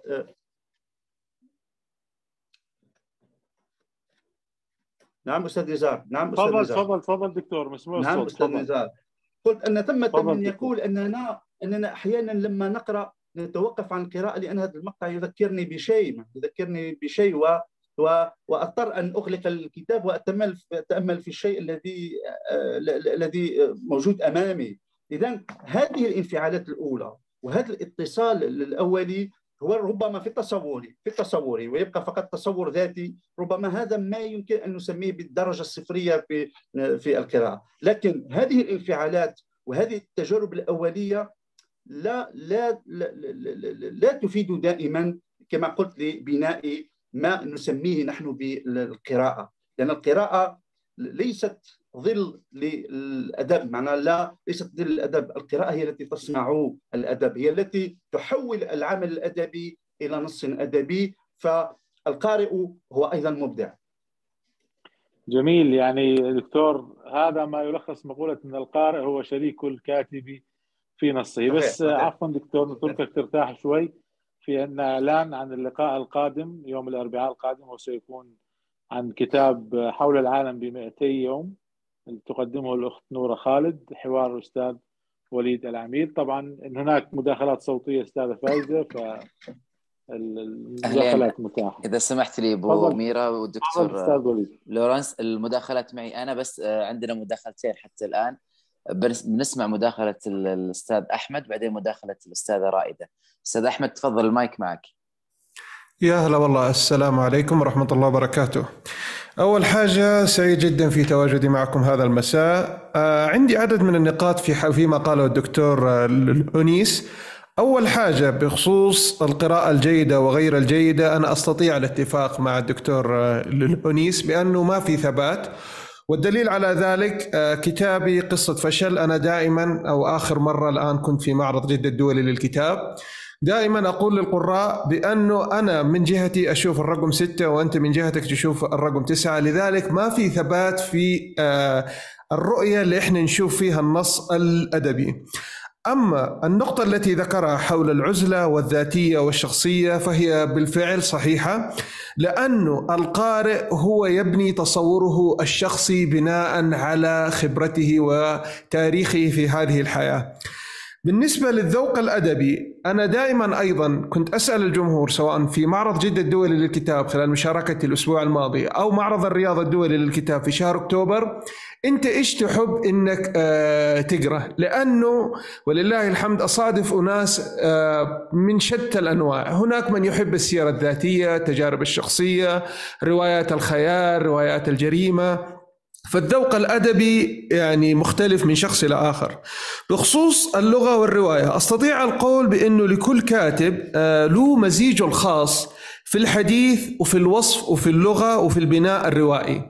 نعم أستاذ نزار نعم أستاذ تفضل تفضل تفضل دكتور مسموع نعم أستاذ نزار. قلت أن ثمه من يقول أننا أننا أحيانا لما نقرأ نتوقف عن القراءه لأن هذا المقطع يذكرني بشيء يذكرني بشيء و وأضطر أن أغلق الكتاب واتامل أتأمل في الشيء الذي آه، الذي موجود أمامي. اذا هذه الانفعالات الأولى وهذا الاتصال الأولي هو ربما في تصوري في تصوري ويبقى فقط تصور ذاتي ربما هذا ما يمكن أن نسميه بالدرجة الصفرية في في القراءة. لكن هذه الانفعالات وهذه التجارب الأولية لا لا لا, لا, لا, تفيد دائما كما قلت لبناء ما نسميه نحن بالقراءة. لأن القراءة ليست ظل للأدب معناها لا ليست ظل الادب القراءة هي التي تصنع الأدب هي التي تحول العمل الأدبي إلى نص أدبي. فالقارئ هو أيضا مبدع. جميل. يعني دكتور هذا ما يلخص مقولة إن القارئ هو شريك الكاتب في نصه بس عفوا دكتور نتركك ترتاح شوي في أن إعلان عن اللقاء القادم يوم الأربعاء القادم وسيكون عن كتاب حول العالم ب 200 يوم تقدمه الأخت نورة خالد حوار الأستاذ وليد العميد طبعا إن هناك مداخلات صوتية أستاذة فايزة ف المداخلات متاحة. إذا سمحت لي أبو ميرا والدكتور لورنس المداخلات معي أنا بس عندنا مداخلتين حتى الآن. بنسمع مداخلة الأستاذ أحمد بعدين مداخلة الأستاذة رائدة. أستاذ أحمد تفضل المايك معك. يا هلا والله. السلام عليكم ورحمة الله وبركاته. أول حاجة سعيد جدا في تواجدي معكم هذا المساء. آه عندي عدد من النقاط في فيما قاله الدكتور آه، أنيس أول حاجة بخصوص القراءة الجيدة وغير الجيدة أنا أستطيع الاتفاق مع الدكتور آه، أنيس بأنه ما في ثبات. والدليل على ذلك آه، كتابي قصة فشل. أنا دائما أو آخر مرة الآن كنت في معرض جدة الدولي للكتاب. دائما أقول للقراء بأنه أنا من جهتي أشوف الرقم ستة وأنت من جهتك تشوف الرقم تسعة. لذلك ما في ثبات في آه، الرؤية اللي إحنا نشوف فيها النص الأدبي. أما النقطة التي ذكرها حول العزلة والذاتية والشخصية فهي بالفعل صحيحة لأنه القارئ هو يبني تصوره الشخصي بناء على خبرته وتاريخه في هذه الحياة. بالنسبة للذوق الأدبي أنا دائما أيضا كنت أسأل الجمهور سواء في معرض جدة الدولي للكتاب خلال مشاركتي الأسبوع الماضي أو معرض الرياض الدولي للكتاب في شهر أكتوبر انت إيش تحب انك آه، تقرأ؟ لأنه ولله الحمد أصادف أناس آه، من شتى الأنواع. هناك من يحب السيرة الذاتية التجارب الشخصية روايات الخيال روايات الجريمة. فالذوق الأدبي يعني مختلف من شخص إلى آخر. بخصوص اللغة والرواية أستطيع القول بأنه لكل كاتب آه، له مزيجه الخاص في الحديث وفي الوصف وفي اللغة وفي البناء الروائي.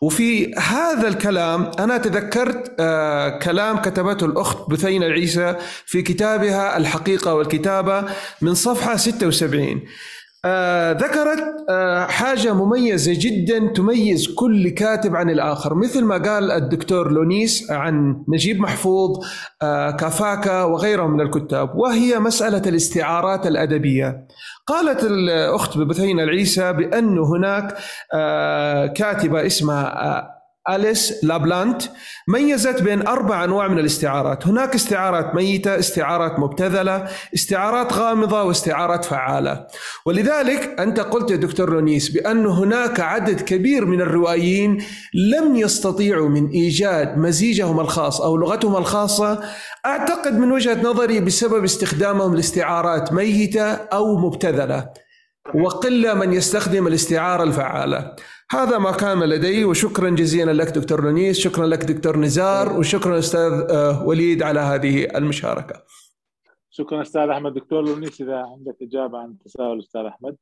وفي هذا الكلام أنا تذكرت آه، كلام كتبته الأخت بثينة العيسى في كتابها الحقيقة والكتابة من صفحة 76. آه ذكرت آه حاجة مميزة جدا تميز كل كاتب عن الآخر. مثل ما قال الدكتور لونيس عن نجيب محفوظ آه كافاكا وغيرهم من الكتاب وهي مسألة الاستعارات الأدبية. قالت الأخت بثينة العيسى بأن هناك كاتبة اسمها أليس لابلانت ميزت بين أربع أنواع من الاستعارات. هناك استعارات ميتة استعارات مبتذلة استعارات غامضة واستعارات فعالة. ولذلك أنت قلت يا دكتور لونيس بأن هناك عدد كبير من الروائيين لم يستطيعوا من إيجاد مزيجهم الخاص أو لغتهم الخاصة. أعتقد من وجهة نظري بسبب استخدامهم لاستعارات ميتة أو مبتذلة. وقلة من يستخدم الاستعارة الفعالة. هذا ما كان لدي وشكرا جزيلا لك دكتور لونيس شكرا لك دكتور نزار وشكرا أستاذ آه، وليد على هذه المشاركة. شكرا أستاذ أحمد. دكتور لونيس إذا عندك إجابة عن تساؤل أستاذ أحمد.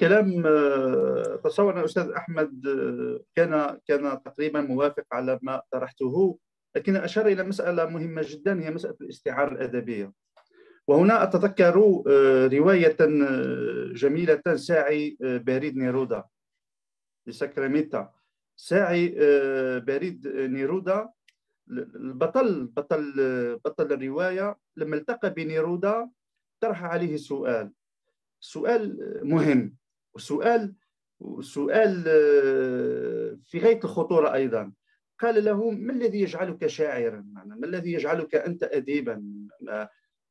كلام آه، تصور أن الاستاذ أحمد آه، كان كان تقريبا موافق على ما طرحته لكن أشار إلى مسألة مهمة جدا هي مسألة الاستعاره الادبيه وهنا أتذكر رواية جميلة ساعي بريد نيرودا. لساكراميتا ساعي بريد نيرودا البطل بطل بطل الروايه لما التقى بنيرودا طرح عليه سؤال سؤال مهم وسؤال سؤال في غايه الخطوره أيضا قال له ما الذي يجعلك شاعرا ما الذي يجعلك انت اديبا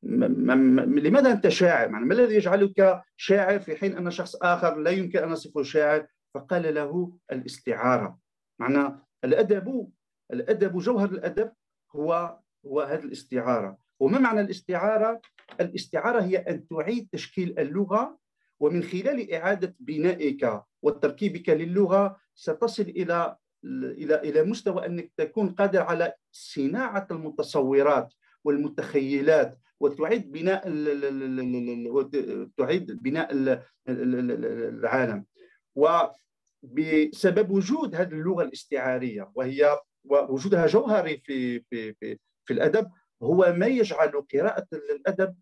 لماذا انت شاعر ما الذي يجعلك شاعر في حين ان شخص اخر لا يمكن ان نصفه شاعر فقال له الاستعارة معنى الأدب الأدب جوهر الأدب هو هو هذه الاستعارة وما معنى الاستعارة؟ الاستعارة هي أن تعيد تشكيل اللغة ومن خلال إعادة بنائك وتركيبك للغة ستصل إلى إلى إلى مستوى أنك تكون قادر على صناعة المتصورات والمتخيلات وتعيد بناء تعيد بناء العالم وبسبب وجود هذه اللغة الاستعارية وهي وجودها جوهري في في في, في الأدب هو ما يجعل قراءة الادب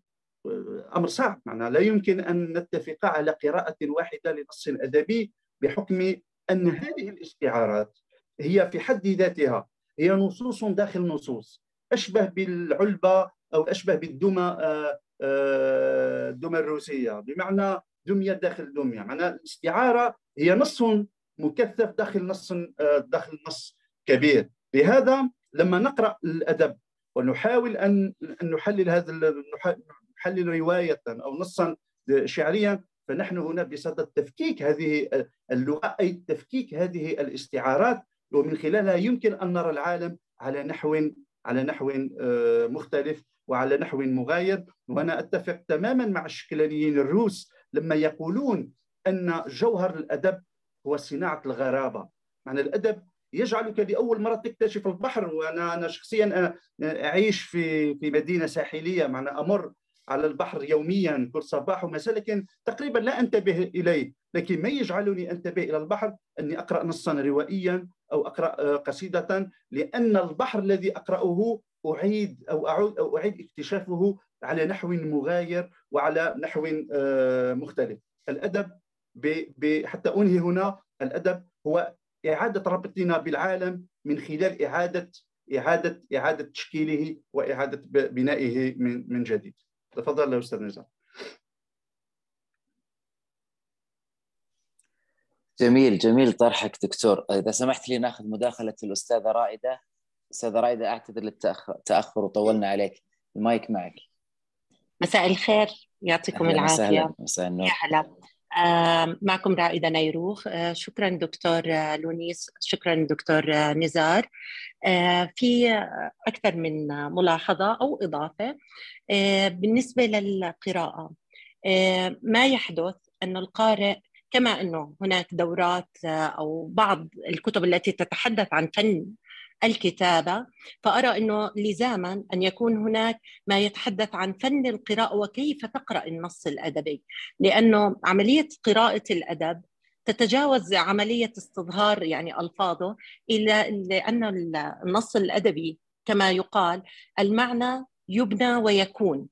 آه، أمر صعب. معناها لا يمكن أن نتفق على قراءة واحدة لنص أدبي بحكم أن هذه الاستعارات هي في حد ذاتها هي نصوص داخل نصوص أشبه بالعلبة أو أشبه بالدمى آه، آه، الدمى الروسية. بمعنى دمية داخل دميه معناها الاستعارة هي نص مكثف داخل نص آه، داخل نص كبير. لهذا لما نقرأ الأدب ونحاول أن نحلل هذا نحلل رواية أو نصا شعريا فنحن هنا بصدد تفكيك هذه اللغة أي تفكيك هذه الاستعارات. ومن خلالها يمكن أن نرى العالم على نحو على نحو آه، مختلف وعلى نحو مغاير. وأنا أتفق تماما مع الشكلانيين الروس لما يقولون أن جوهر الأدب هو صناعة الغرابة. معنى الأدب يجعلك لأول مرة تكتشف البحر. وأنا أنا شخصيا أعيش في في مدينة ساحلية معنى أمر على البحر يوميا كل صباح ومساء لكن تقريبا لا أنتبه إليه. لكن ما يجعلني أنتبه إلى البحر؟ أني أقرأ نصا روائيا أو أقرأ قصيدة لأن البحر الذي أقرأه أعيد أو اعود أو أعيد اكتشافه على نحو مغاير وعلى نحو آه، مختلف. الأدب حتى أنهي هنا الأدب هو إعادة ربطنا بالعالم من خلال إعادة إعادة إعادة تشكيله وإعادة بنائه من من جديد. تفضل يا أستاذ نزار. جميل جميل طرحك دكتور. إذا سمحت لي نأخذ مداخلة الأستاذة رائدة. أستاذة رائدة أعتذر للتاخر وطولنا عليك. المايك معك. مساء الخير يعطيكم العافية. مساء النور. يا هلا. معكم رائدة نيروخ شكرا دكتور لونيس. شكرا دكتور نزار. في أكثر من ملاحظة أو إضافة. بالنسبة للقراءة ما يحدث أن القارئ كما أنه هناك دورات أو بعض الكتب التي تتحدث عن فن الكتابة فأرى أنه لزاما أن يكون هناك ما يتحدث عن فن القراءة وكيف تقرأ النص الأدبي. لأنه عملية قراءة الأدب تتجاوز عملية استظهار يعني ألفاظه إلى لأن النص الأدبي كما يقال المعنى يبنى ويكون.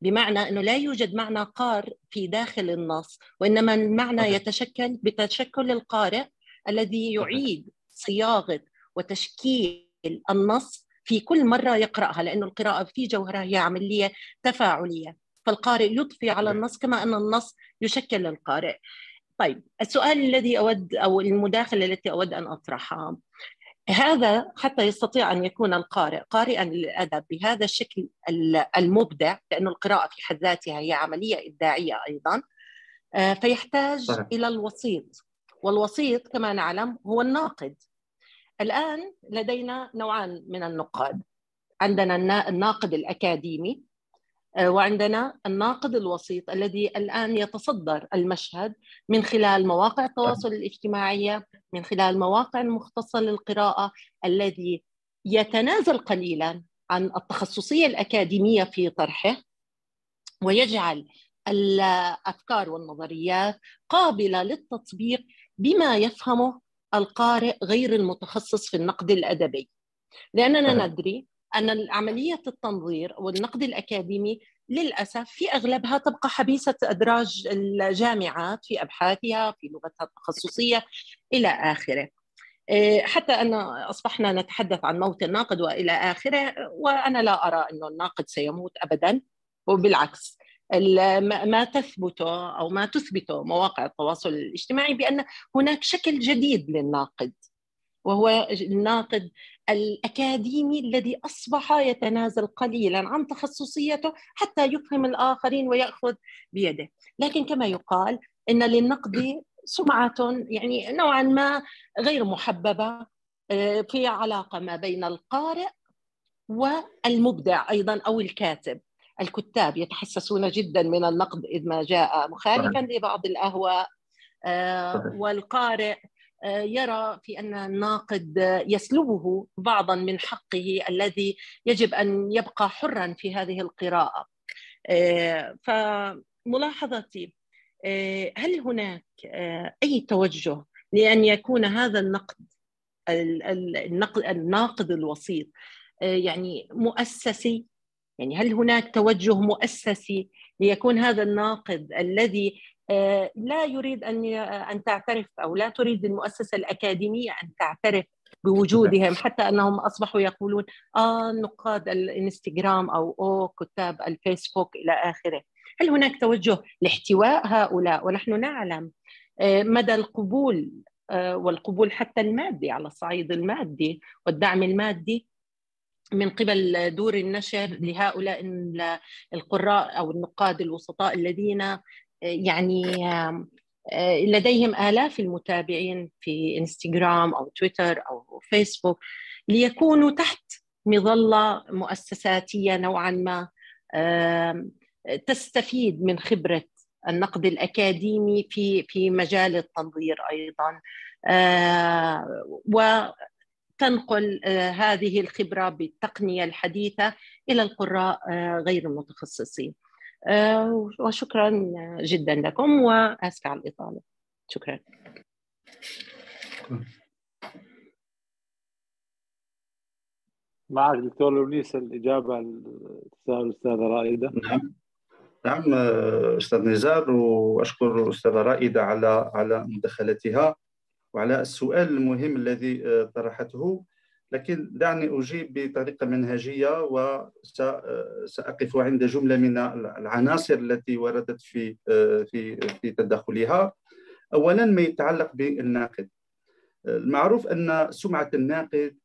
بمعنى إنه لا يوجد معنى قار في داخل النص وإنما المعنى يتشكل بتشكل القارئ الذي يعيد صياغة وتشكيل النص في كل مرة يقرأها لأن القراءة في جوهرها هي عملية تفاعلية. فالقارئ يضفي على النص كما أن النص يشكل القارئ طيب السؤال الذي أود أو المداخلة التي أود أن أطرحها. هذا حتى يستطيع أن يكون القارئ قارئا للأدب بهذا الشكل المبدع لأن القراءة في حد ذاتها هي عملية إبداعية أيضا. آه، فيحتاج. إلى الوسيط. والوسيط كما نعلم هو الناقد. الآن لدينا نوعان من النقاد. عندنا الناقد الأكاديمي آه، وعندنا الناقد الوسيط الذي الآن يتصدر المشهد من خلال مواقع التواصل الاجتماعي من خلال مواقع مختصة للقراءة الذي يتنازل قليلا عن التخصصية الأكاديمية في طرحه ويجعل الأفكار والنظريات قابلة للتطبيق بما يفهمه القارئ غير المتخصص في النقد الأدبي. لأننا ندري أن عملية التنظير والنقد الأكاديمي للأسف في أغلبها تبقى حبيسة أدراج الجامعات في أبحاثها في لغتها التخصصية إلى آخره. إيه، حتى أن أصبحنا نتحدث عن موت الناقد وإلى آخره وأنا لا أرى انه الناقد سيموت ابدا وبالعكس. ما تثبته أو ما تثبته مواقع التواصل الاجتماعي بأن هناك شكل جديد للناقد وهو الناقد الأكاديمي الذي أصبح يتنازل قليلا عن تخصصيته حتى يفهم الآخرين ويأخذ بيده، لكن كما يقال إن للنقد سمعة يعني نوعا ما غير محببة آه، في علاقة ما بين القارئ والمبدع أيضا أو الكاتب. الكتاب يتحسسون جدا من النقد إذ ما جاء مخالفا لبعض الأهواء آه، والقارئ آه، يرى في أن الناقد يسلبه بعضا من حقه الذي يجب أن يبقى حرا في هذه القراءة. آه، فملاحظتي هل هناك أي توجه لأن يكون هذا النقد النقد الناقد الوسيط يعني مؤسسي؟ يعني هل هناك توجه مؤسسي ليكون هذا الناقد الذي آه، لا يريد أن أن تعترف أو لا تريد المؤسسة الأكاديمية أن تعترف بوجودهم حتى أنهم أصبحوا يقولون آه نقاد الإنستغرام أو أو كتاب الفيسبوك إلى آخره. هل هناك توجه لاحتواء هؤلاء؟ ونحن نعلم آه، مدى القبول آه، والقبول حتى المادي على الصعيد المادي والدعم المادي. من قبل دور النشر لهؤلاء القراء أو النقاد الوسطاء الذين آه، يعني آه، لديهم آلاف المتابعين في إنستغرام أو تويتر أو فيسبوك ليكونوا تحت مظلة مؤسساتية نوعا ما تستفيد من خبرة النقد الأكاديمي في في مجال التنظير أيضا. آه، تنقل آه، هذه الخبرة بالتقنية الحديثة إلى القراء آه، غير المتخصصين آه، وشكرا جدا لكم وأسف على الإطالة. شكرا. معك دكتور لونيس الإجابة الاستاذه رائدة. نعم. نعم أستاذ نزار وأشكر أستاذة رائدة على على مداخلتها. وعلى السؤال المهم الذي آه، طرحته. لكن دعني أجيب بطريقة منهجية وسأقف آه، عند جملة من العناصر التي وردت في آه، في في تدخلها. أولا ما يتعلق بالناقد. المعروف أن سمعة الناقد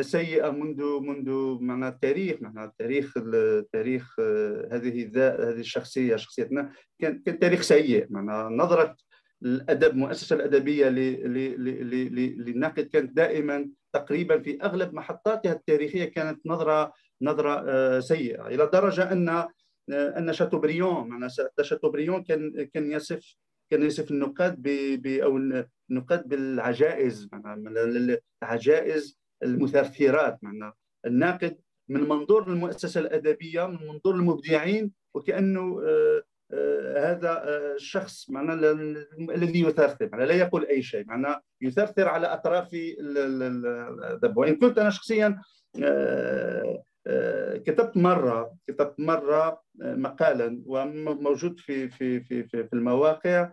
سيئة منذ منذ معنى التاريخ معنى التاريخ التاريخ هذه هذه الشخصية شخصيتنا. كان كان تاريخ سيء معنى نظرة الأدب المؤسسه الأدبية للناقد كانت دائما تقريبا في أغلب محطاتها التاريخية كانت نظرة نظرة آه، سيئة إلى درجة أن آه، أن شاتوبريون معنى شاتوبريون كان كان يصف كان يصف النقاد ب أو النقاد بالعجائز معنى العجائز المثرثرات معنى الناقد من منظور المؤسسة الأدبية من منظور المبدعين وكأنه آه، هذا الشخص آه، معنا الذي يثرثر معنا لا يقول أي شيء معنا يثرثر على أطراف الذب وإن كنت أنا شخصيا كتبت مرة كتبت مرة مقالا وموجود في في في في المواقع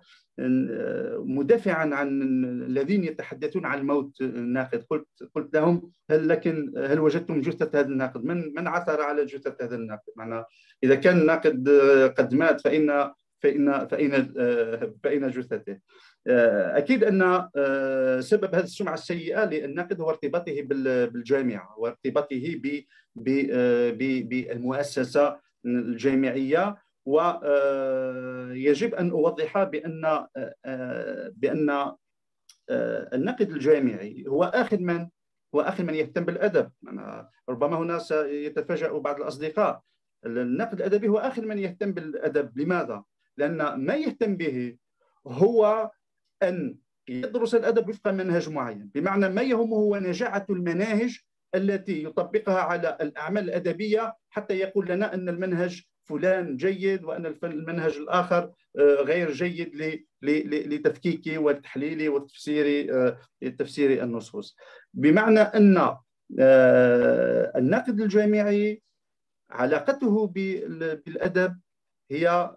مدافعا عن الذين يتحدثون عن موت الناقد. قلت قلت لهم هل لكن هل وجدتم جثة هذا الناقد؟ من من عثر على جثة هذا الناقد؟ معنى إذا كان الناقد قد مات فإن فإن فأين فأين جثته. أكيد أن سبب هذه السمعة السيئة للناقد هو ارتباطه بالجامعة وارتباطه بالمؤسسة الجامعية. ويجب أن أوضح بأن بأن الناقد الجامعي هو آخر من هو آخر من يهتم بالأدب. ربما هنا سيتفاجأ بعض الأصدقاء. النقد الأدبي هو آخر من يهتم بالأدب. لماذا؟ لأن ما يهتم به هو أن يدرس الأدب وفق منهج معين. بمعنى ما يهمه هو نجاعة المناهج التي يطبقها على الأعمال الأدبية حتى يقول لنا أن المنهج فلان جيد وان المنهج الآخر آه، غير جيد لتفكيك والتحليل وتفسير آه، تفسير النصوص. بمعنى أن آه، الناقد الجامعي علاقته بالأدب هي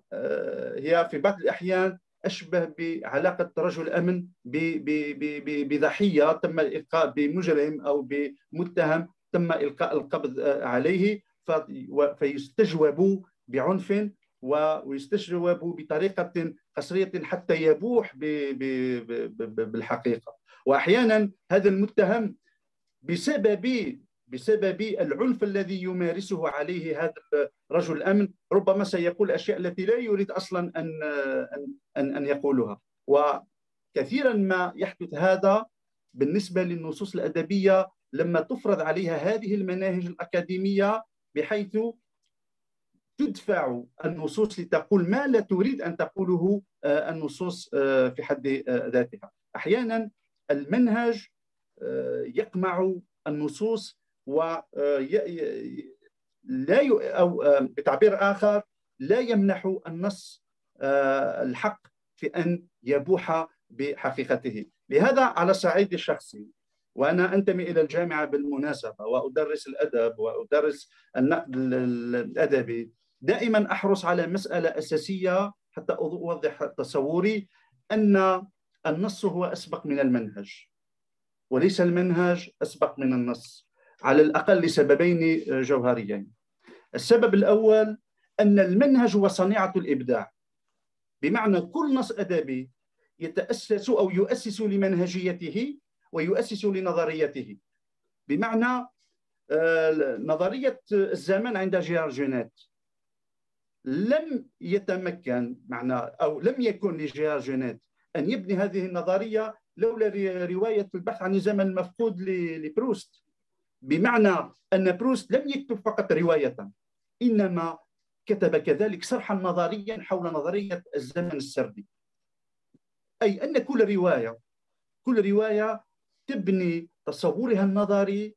هي في بعض الأحيان أشبه بعلاقة رجل أمن بضحية تم الالقاء بمجرم أو بمتهم تم إلقاء القبض عليه فيستجوب بعنف ويستجوب بطريقة قصرية حتى يبوح بالحقيقة. وأحيانا هذا المتهم بسبب بسبب العنف الذي يمارسه عليه هذا رجل الأمن ربما سيقول أشياء التي لا يريد أصلا ان ان أن يقولها. وكثيرا ما يحدث هذا بالنسبة للنصوص الأدبية لما تفرض عليها هذه المناهج الأكاديمية بحيث تدفع النصوص لتقول ما لا تريد أن تقوله آه، النصوص آه، في حد آه، ذاتها. أحيانا المنهج يقمع النصوص و لا أو بتعبير آخر لا يمنح النص الحق في أن يبوح بحقيقته. لهذا على الصعيد الشخصي وأنا أنتمي إلى الجامعة بالمناسبة وأدرس الأدب وأدرس النقد الأدبي. دائما أحرص على مسألة أساسية حتى أوضح تصوري أن النص هو أسبق من المنهج وليس المنهج أسبق من النص على الأقل لسببين جوهريين. السبب الأول أن المنهج هو صنيعة الإبداع. بمعنى كل نص أدبي يتأسس أو يؤسس لمنهجيته ويؤسس لنظريته. بمعنى آه، نظرية الزمان عند جيرار جينيت لم يتمكن معنا أو لم يكن لجيرار جينيت أن يبني هذه النظرية لولا رواية البحث عن الزمن المفقود لبروست. بمعنى أن بروست لم يكتب فقط رواية إنما كتب كذلك شرحا نظريا حول نظرية الزمن السردي. أي أن كل رواية كل رواية تبني تصورها النظري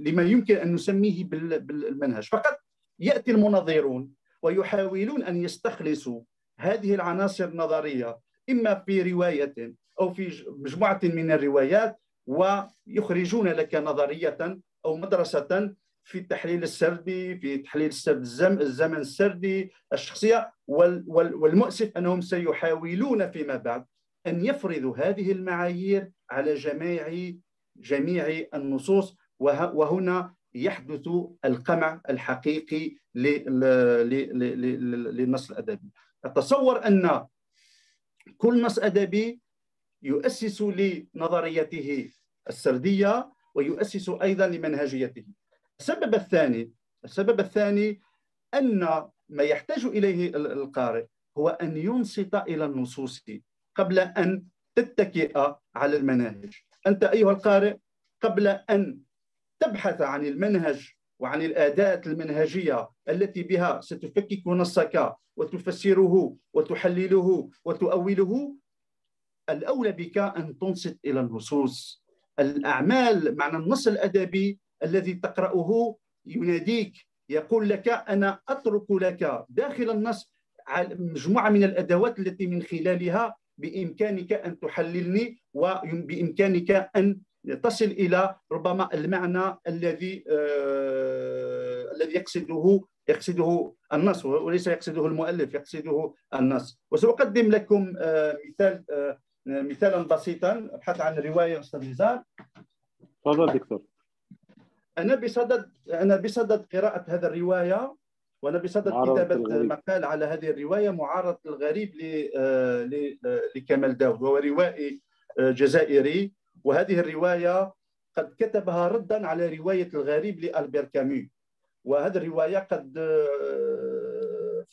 لما يمكن أن نسميه بالمنهج. فقط يأتي المنظرون ويحاولون أن يستخلصوا هذه العناصر النظرية إما في رواية أو في مجموعة من الروايات ويخرجون لك نظرية أو مدرسة في التحليل السردي في تحليل السرد الزمن, الزمن السردي الشخصية والمؤسف أنهم سيحاولون فيما بعد أن يفرضوا هذه المعايير على جميع جميع النصوص. وهنا يحدث القمع الحقيقي للنص الأدبي. أتصور أن كل نص أدبي يؤسس لنظريته السردية ويؤسس أيضا لمنهجيته. السبب الثاني السبب الثاني أن ما يحتاج إليه القارئ هو أن ينصت إلى النصوص قبل أن تتكئ على المناهج. أنت أيها القارئ قبل أن تبحث عن المنهج وعن الأداة المنهجية التي بها ستفكك نصك وتفسره وتحلله وتؤوله الأولى بك أن تنصت إلى النصوص. الأعمال معنى النص الأدبي الذي تقرأه يناديك يقول لك أنا أترك لك داخل النص مجموعة من الأدوات التي من خلالها بإمكانك أن تحللني وبإمكانك أن تصل إلى ربما المعنى الذي آه الذي يقصده يقصده النص وليس يقصده المؤلف يقصده النص. وسأقدم لكم آه مثال آه مثالا بسيطا أبحث عن رواية أستاذ نزار. تفضل دكتور. أنا بصدد أنا بصدد قراءة هذه الرواية وأنا بصدد كتابة مقال على هذه الرواية معارض الغريب لكمال داود وهو روائي آه، جزائري. وهذه الرواية قد كتبها ردا على رواية الغريب لالبير كامي وهذه الرواية قد آه،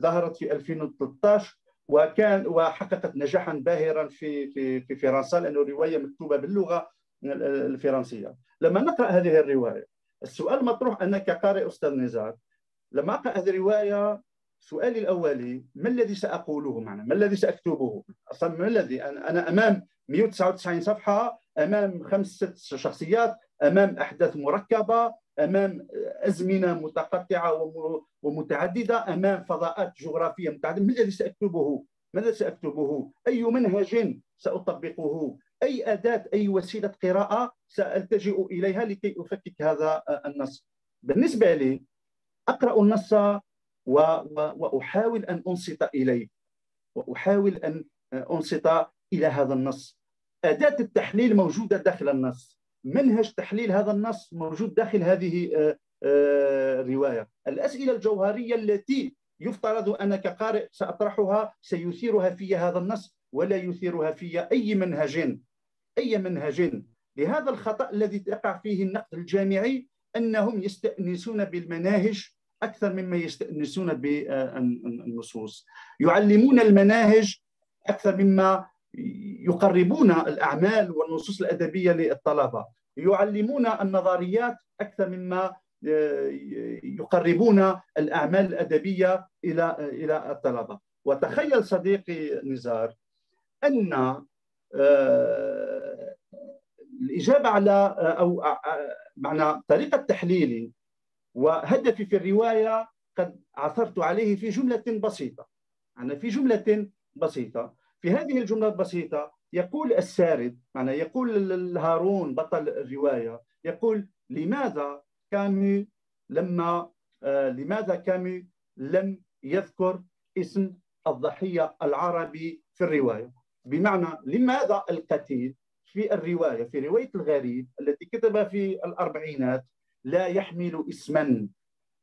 ظهرت في 2013 وكان وحققت نجاحا باهرا في في في فرنسا لأنه روايه مكتوبة باللغة الفرنسية. لما نقرأ هذه الرواية السؤال المطروح أنا كقارئ أستاذ نزار. لما أقرأ هذه الرواية سؤالي الأولي ما الذي سأقوله معنا ما الذي سأكتبه أصلا ما الذي أنا أمام 199 صفحة أمام خمس ست شخصيات أمام أحداث مركبة أمام أزمنة متقطعة ومتعددة أمام فضاءات جغرافية متعددة ما الذي سأكتبه؟ ماذا سأكتبه؟ أي منهج سأطبقه؟ أي أداة أي وسيلة قراءة سألتجئ إليها لكي أفكك هذا النص؟ بالنسبة لي أقرأ النص. وأحاول أن أنصت إليه. وأحاول أن أنصت إلى هذا النص. أداة التحليل موجودة داخل النص. منهج تحليل هذا النص موجود داخل هذه آه، آه، الروايه الأسئلة الجوهرية التي يفترض أنا كقارئ سأطرحها سيثيرها في هذا النص ولا يثيرها في أي منهج. أي منهج. لهذا الخطأ الذي يقع فيه النقد الجامعي أنهم يستأنسون بالمناهج أكثر مما يستأنسون بالنصوص يعلمون المناهج أكثر مما يقربون الأعمال والنصوص الأدبية للطلبة. يعلمون النظريات أكثر مما آه، يقربون الأعمال الأدبية إلى إلى الطلبة. وتخيل صديقي نزار أن آه، الإجابة على آه، أو معنى طريقة تحليلي وهدفي في الرواية قد عثرت عليه في جملة بسيطة. أنا في جملة بسيطة. في هذه الجملة البسيطة يقول السارد معنى يقول هارون بطل الرواية يقول لماذا كامي لما آه لماذا كامي لم يذكر اسم الضحية العربي في الرواية؟ بمعنى لماذا القتيل في الرواية في رواية الغريب التي كتبها في الأربعينات لا يحمل اسما.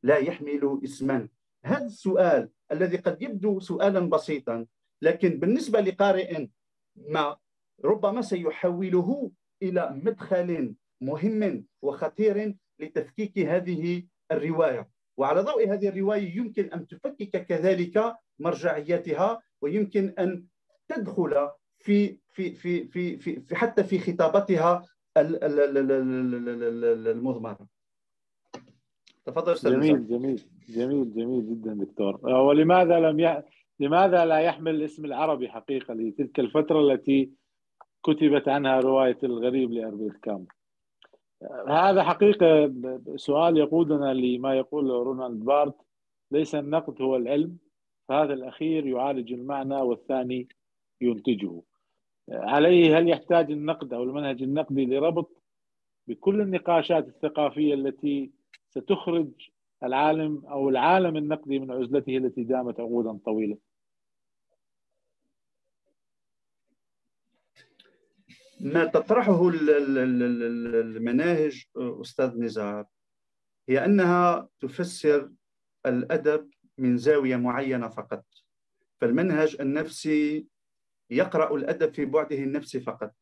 لا يحمل اسما. هذا السؤال الذي قد يبدو سؤالا بسيطا لكن بالنسبة لقارئ ما ربما سيحوله إلى مدخل مهم وخطير لتفكيك هذه الرواية. وعلى ضوء هذه الرواية يمكن أن تفكك كذلك مرجعياتها ويمكن أن تدخل في في في في في, حتى في خطابتها المضمرة. تفضل أستاذ جميل جميل جميل جميل جدا دكتور. ولماذا لم ي... لماذا لا يحمل الاسم العربي حقيقة لتلك الفترة التي كتبت عنها رواية الغريب لأربيل كام هذا حقيقة سؤال يقودنا لما يقول رونالد بارت ليس النقد هو العلم فهذا الأخير يعالج المعنى والثاني ينتجه. عليه هل يحتاج النقد أو المنهج النقدي لربط بكل النقاشات الثقافية التي ستخرج العالم أو العالم النقدي من عزلته التي دامت عقودا طويلة ما تطرحه المناهج أستاذ نزار هي أنها تفسر الأدب من زاوية معينة فقط فالمنهج النفسي يقرأ الأدب في بعده النفسي فقط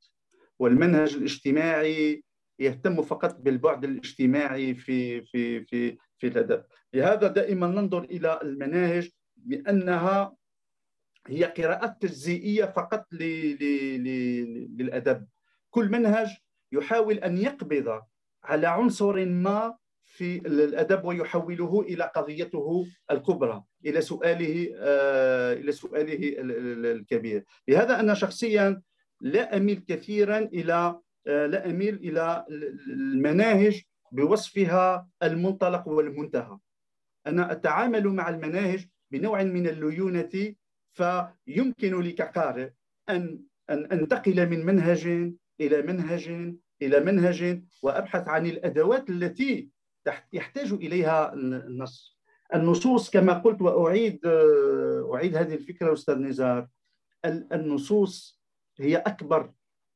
والمنهج الاجتماعي يهتم فقط بالبعد الاجتماعي في في في في الأدب. لهذا دائما ننظر إلى المناهج بأنها هي قراءات تجزئية فقط للأدب. كل منهج يحاول أن يقبض على عنصر ما في الأدب ويحوله إلى قضيته الكبرى إلى سؤاله آه، إلى سؤاله الكبير. لهذا أنا شخصيا لا أميل كثيرا إلى لا أميل إلى المناهج بوصفها المنطلق والمنتهى. أنا أتعامل مع المناهج بنوع من الليونة فيمكن لي كقارئ ان أن أنتقل من منهج إلى منهج إلى منهج وأبحث عن الأدوات التي يحتاج إليها النص. النصوص كما قلت وأعيد أعيد هذه الفكرة أستاذ نزار النصوص هي أكبر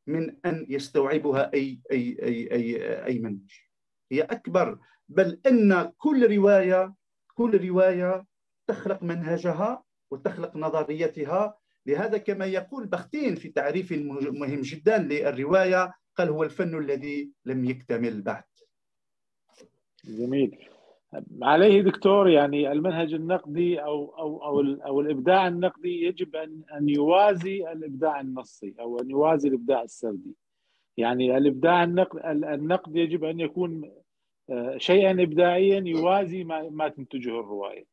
من أن يستوعبها أي أي أي أي أي منهج. هي أكبر بل إن كل رواية كل رواية تخلق منهجها وتخلق نظريتها. لهذا كما يقول بختين في تعريف مهم جدا للرواية قال هو الفن الذي لم يكتمل بعد. جميل. عليه دكتور يعني المنهج النقدي أو أو أو أو الإبداع النقدي يجب ان أن يوازي الإبداع النصي أو أن يوازي الإبداع السردي. يعني الإبداع النقد النقد يجب أن يكون آه، شيئا ابداعيا يوازي ما ما تنتجه الرواية.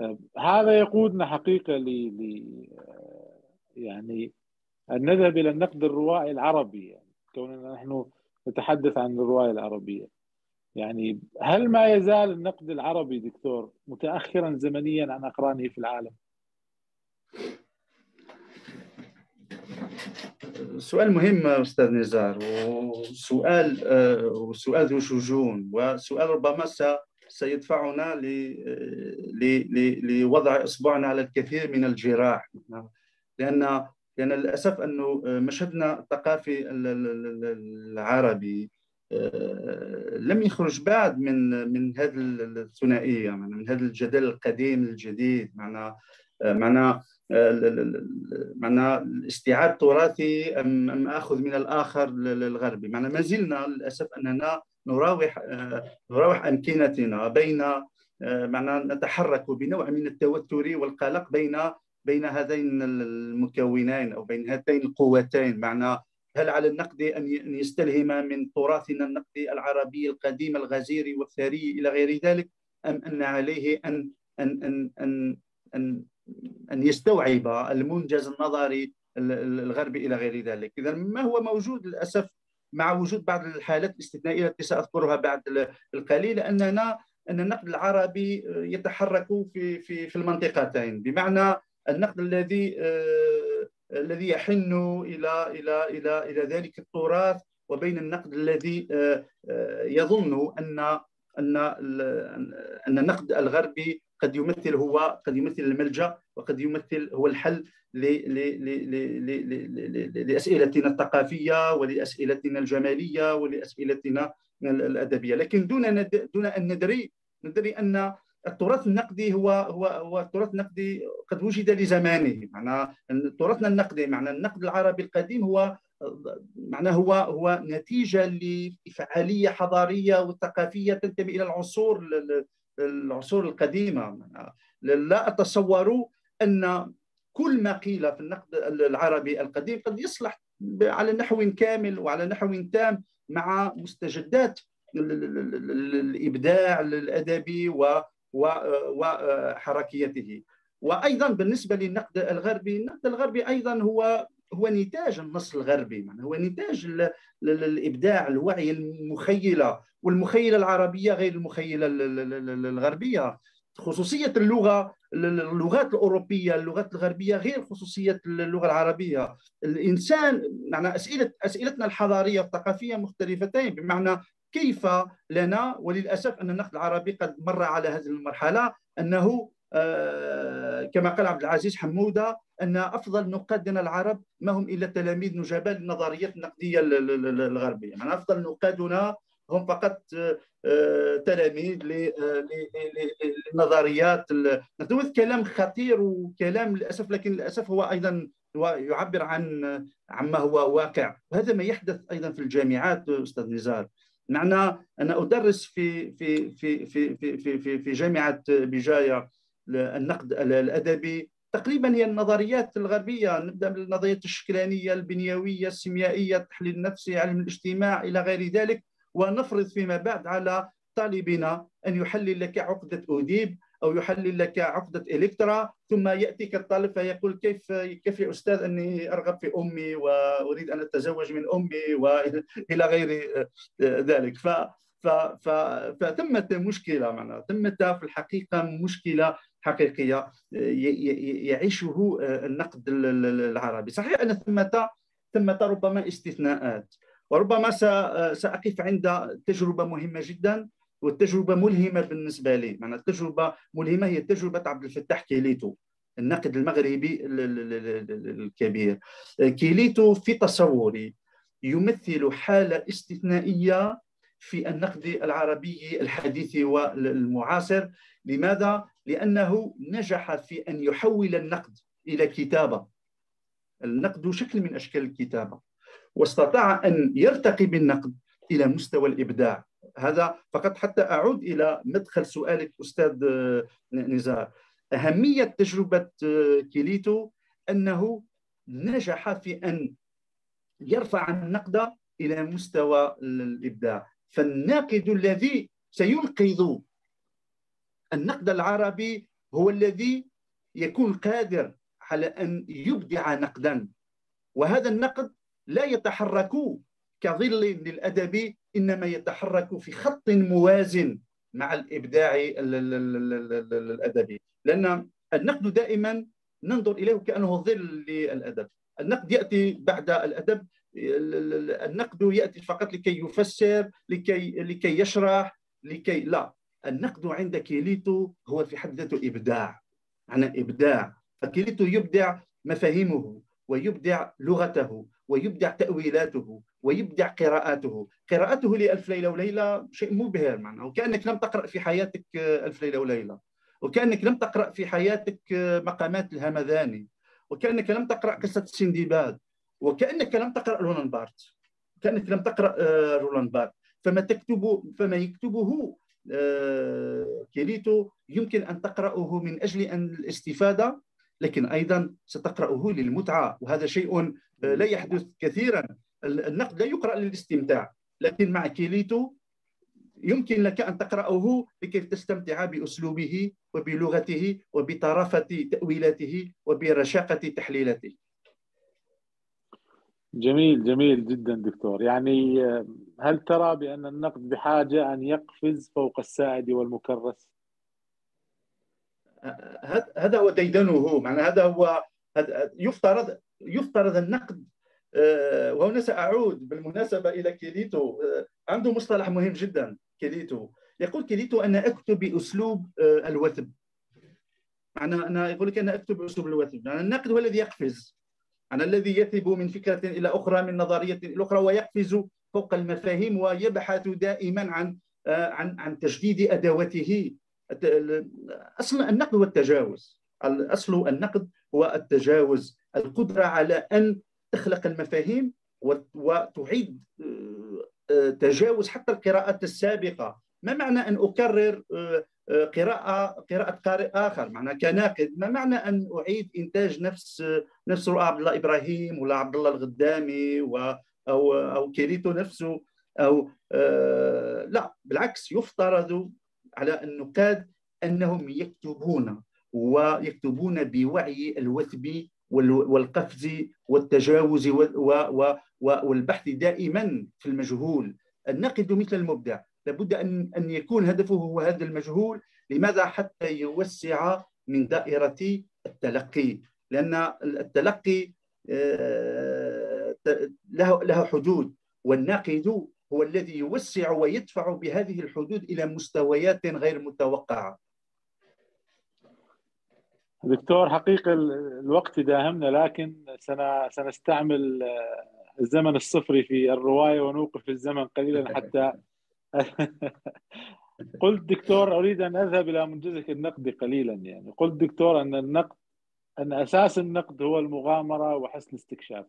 آه، هذا يقودنا حقيقة ل آه، يعني ان نذهب إلى النقد الروائي العربي. يعني كوننا نحن نتحدث عن الرواية العربية. يعني هل ما يزال النقد العربي دكتور متاخرا زمنيا عن أقرانه في العالم؟ سؤال مهم أستاذ نزار وسؤال وسؤال ذو شجون وسؤال ربما سيدفعنا لوضع إصبعنا على الكثير من الجراح لأن لأن للأسف أنه مشهدنا الثقافي العربي آه، لم يخرج بعد من من هذه الثنائيه من هذا الجدل القديم الجديد معنا معنا معنا استيعاب تراثي أم أم آخذ من الآخر الغربي. معنا ما زلنا للأسف أننا نراوح آه، نراوح أمكنتنا بين آه، معنا نتحرك بنوع من التوتر والقلق بين بين هذين المكونين أو بين هاتين القوتين معنا هل على النقد أن يستلهم من تراثنا النقدي العربي القديم الغزير والثري إلى غير ذلك؟ أم أن عليه ان ان ان ان ان, أن يستوعب المنجز النظري الغربي إلى غير ذلك. اذا ما هو موجود للأسف مع وجود بعض الحالات الاستثنائية التي سأذكرها بعد القليل اننا أن النقد العربي يتحرك في في في المنطقتين. بمعنى النقد الذي آه، الذي يحن إلى إلى إلى إلى ذلك التراث وبين النقد الذي آه، آه، يظن أن أن أن النقد الغربي قد يمثل هو قد يمثل الملجأ وقد يمثل هو الحل لأسئلتنا الثقافية ولأسئلتنا الجمالية ولأسئلتنا الأدبية. لكن دون دون أن ندري ندري أن التراث النقدي هو هو هو التراث النقدي قد وجد لزمانه. معنى تراثنا النقدي معنى النقد العربي القديم هو معناه هو هو نتيجة لفعالية حضارية وثقافية تنتمي إلى العصور العصور القديمة. لا أتصور أن كل ما قيل في النقد العربي القديم قد يصلح على نحو كامل وعلى نحو تام مع مستجدات الإبداع الأدبي وحركيته وأيضا بالنسبة للنقد الغربي النقد الغربي أيضا هو هو نتاج النص الغربي يعني هو نتاج الإبداع الوعي المخيلة والمخيلة العربية غير المخيلة الغربية. خصوصية اللغة اللغات الأوروبية اللغات الغربية غير خصوصية اللغة العربية. الإنسان معنى أسئلة أسئلتنا الحضارية والثقافية مختلفتين بمعنى كيف لنا وللأسف أن النقد العربي قد مر على هذه المرحلة أنه آه، كما قال عبد العزيز حمودة أن أفضل نقادنا العرب ما هم إلا تلاميذ نجباء للنظريات النقدية الغربية. يعني أفضل نقادنا هم فقط آه، تلاميذ للنظريات كلام خطير وكلام للأسف لكن للأسف هو أيضا ويعبر عن عما هو واقع. وهذا ما يحدث أيضا في الجامعات أستاذ نزار. معنى أنا أدرس في في في في في في, في, في جامعة بجاية النقد الأدبي. تقريبا هي النظريات الغربية نبدأ من الشكلانية البنيوية السيميائية التحليل النفسي علم الاجتماع إلى غير ذلك. ونفرض فيما بعد على طالبنا أن يحلل لك عقدة أوديب. أو يحلل لك عقده إلكترا ثم ياتيك الطالب فيقول كيف كيف يا أستاذ أني أرغب في أمي وأريد أن أتزوج من أمي وإلى غير ذلك. ف فثمة مشكلة معنا. ثمة في الحقيقة مشكلة حقيقية يعيشه النقد العربي. صحيح أن ثمة ثمة ربما استثناءات وربما سأقف عند تجربة مهمة جدا. والتجربة ملهمة بالنسبة لي. معنى التجربة ملهمة هي تجربة عبد الفتاح كيليتو الناقد المغربي الكبير. كيليتو في تصوري يمثل حالة استثنائية في النقد العربي الحديث والمعاصر. لماذا؟ لأنه نجح في أن يحول النقد إلى كتابة. النقد شكل من أشكال الكتابة. واستطاع أن يرتقي بالنقد إلى مستوى الإبداع. هذا فقط حتى أعود إلى مدخل سؤالك أستاذ نزار. أهمية تجربة كيليتو أنه نجح في أن يرفع النقد إلى مستوى الإبداع. فالناقد الذي سينقذ النقد العربي هو الذي يكون قادر على أن يبدع نقدا. وهذا النقد لا يتحرك كظل للأدب إنما يتحرك في خط موازن مع الإبداع الادبي لأن النقد دائما ننظر إليه كأنه ظل للأدب. النقد يأتي بعد الأدب. النقد يأتي فقط لكي يفسر لكي لكي يشرح لكي لا. النقد عند كيليتو هو في حد ذاته إبداع. معنى إبداع. فكيليتو يبدع مفاهيمه ويبدع لغته. ويبدع تأويلاته ويبدع قراءاته قراءته لألف ليلة وليلة شيء مبهر معناه وكأنك لم تقرأ في حياتك ألف ليلة وليلة. وكأنك لم تقرأ في حياتك مقامات الهمذاني. وكأنك لم تقرأ قصة سندباد. وكأنك لم تقرأ رولان بارت. كأنك لم تقرأ آه، رولان بارت. فما تكتب فما يكتبه آه، كيليتو يمكن أن تقرأه من أجل أن الاستفادة لكن أيضا ستقرأه للمتعة وهذا شيء آه، لا يحدث كثيرا. النقد لا يقرأ للاستمتاع لكن مع كيليتو يمكن لك أن تقرأه لكي تستمتع بأسلوبه وبلغته وبطرافة تأويلاته وبرشاقة تحليلاته. جميل جميل جدا دكتور. يعني هل ترى بأن النقد بحاجة أن يقفز فوق السائد والمكرس؟ هذا هو ديدنه معنى هذا هو يفترض يفترض النقد. آه، وهنا سأعود بالمناسبة إلى كيليتو. آه، عنده مصطلح مهم جدا كيليتو. يقول كيليتو أنا أكتب بأسلوب آه، الوثب. معنى أنا يقول لك أنا أكتب بأسلوب الوثب. يعني النقد هو الذي يقفز. عن الذي يثب من فكرة إلى أخرى من نظرية إلى أخرى ويقفز فوق المفاهيم ويبحث دائما عن عن عن تجديد أدواته أصل النقد هو التجاوز. أصل النقد هو التجاوز. القدرة على أن تخلق المفاهيم وتعيد آه، آه، تجاوز حتى القراءات السابقة. ما معنى أن أكرر قراءة قراءة قارئ آخر؟ معنى كناقد. ما معنى أن أعيد إنتاج نفس نفس عبد الله إبراهيم ولا عبد الله الغدامي و أو أو كيريتو نفسه آه لا بالعكس يفترض على النقاد أنهم يكتبون ويكتبون بوعي الوثب والقفز والتجاوز والبحث دائما في المجهول. الناقد مثل المبدع. لابد أن أن يكون هدفه هو هذا المجهول. لماذا حتى يوسع من دائرة التلقي؟ لأن التلقي آه، له له حدود. والناقد هو الذي يوسع ويدفع بهذه الحدود إلى مستويات غير متوقعة. دكتور حقيقة الوقت داهمنا لكن سنستعمل الزمن الصفري في الرواية ونوقف الزمن قليلا حتى. قلت دكتور أريد أن أذهب إلى منجزك النقدي قليلا يعني. قلت دكتور أن النقد أن أساس النقد هو المغامرة وحسن الاستكشاف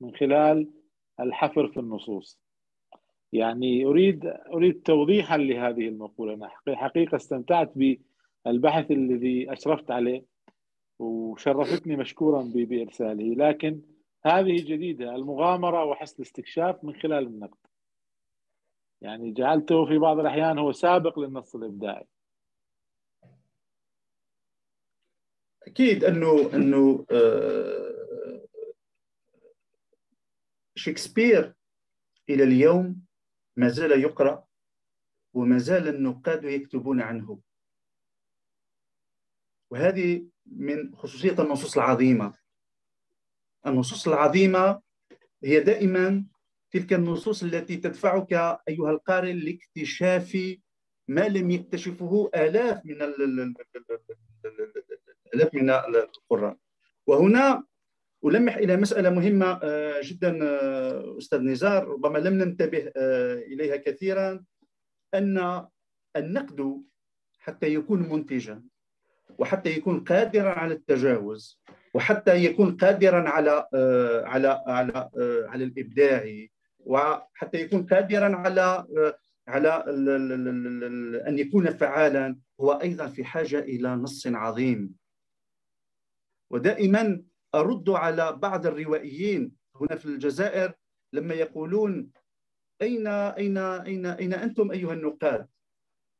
من خلال الحفر في النصوص. يعني أريد أريد توضيحا لهذه المقولة. أنا حقيقة استمتعت بالبحث الذي أشرفت عليه وشرفتني مشكورا بإرساله. لكن هذه جديدة المغامرة وحسن الاستكشاف من خلال النقد. يعني جعلته في بعض الأحيان هو سابق للنص الإبداعي. أكيد أنه أنه آه، شكسبير إلى اليوم ما زال يقرا وما زال النقاد يكتبون عنه وهذه من خصوصيه النصوص العظيمه النصوص العظيمه هي دائما تلك النصوص التي تدفعك ايها القارئ لاكتشاف ما لم يكتشفه الاف من الاف من القراء وهنا ألمح إلى مسألة مهمة آه، جدا آه، أستاذ نزار ربما لم ننتبه آه، إليها كثيرا أن النقد حتى يكون منتجا وحتى يكون قادرا على التجاوز وحتى يكون قادرا على على على على الإبداع وحتى يكون قادرا على على أن يكون فعالا هو أيضا في حاجة إلى نص عظيم. ودائما أرد على بعض الروائيين هنا في الجزائر لما يقولون أين أين أين أين أنتم أيها النقاد؟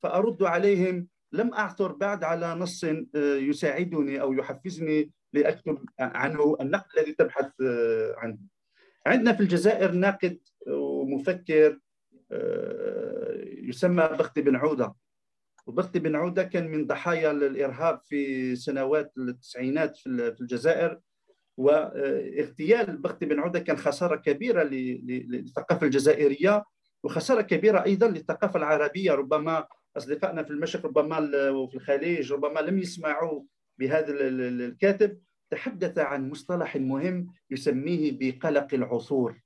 فأرد عليهم لم أعثر بعد على نص آه، يساعدني أو يحفزني لأكتب عنه النقد الذي تبحث آه، عنه. عندنا في الجزائر ناقد ومفكر آه، يسمى بختي بن عودة. وبختي بن عودة كان من ضحايا الارهاب في سنوات التسعينات في الجزائر. واغتيال بختي بن عودة كان خسارة كبيرة للثقافة الجزائرية وخسارة كبيرة أيضا للثقافة العربية. ربما أصدقائنا في المشرق ربما وفي الخليج ربما لم يسمعوا بهذا الكاتب. تحدث عن مصطلح مهم يسميه بقلق العصور.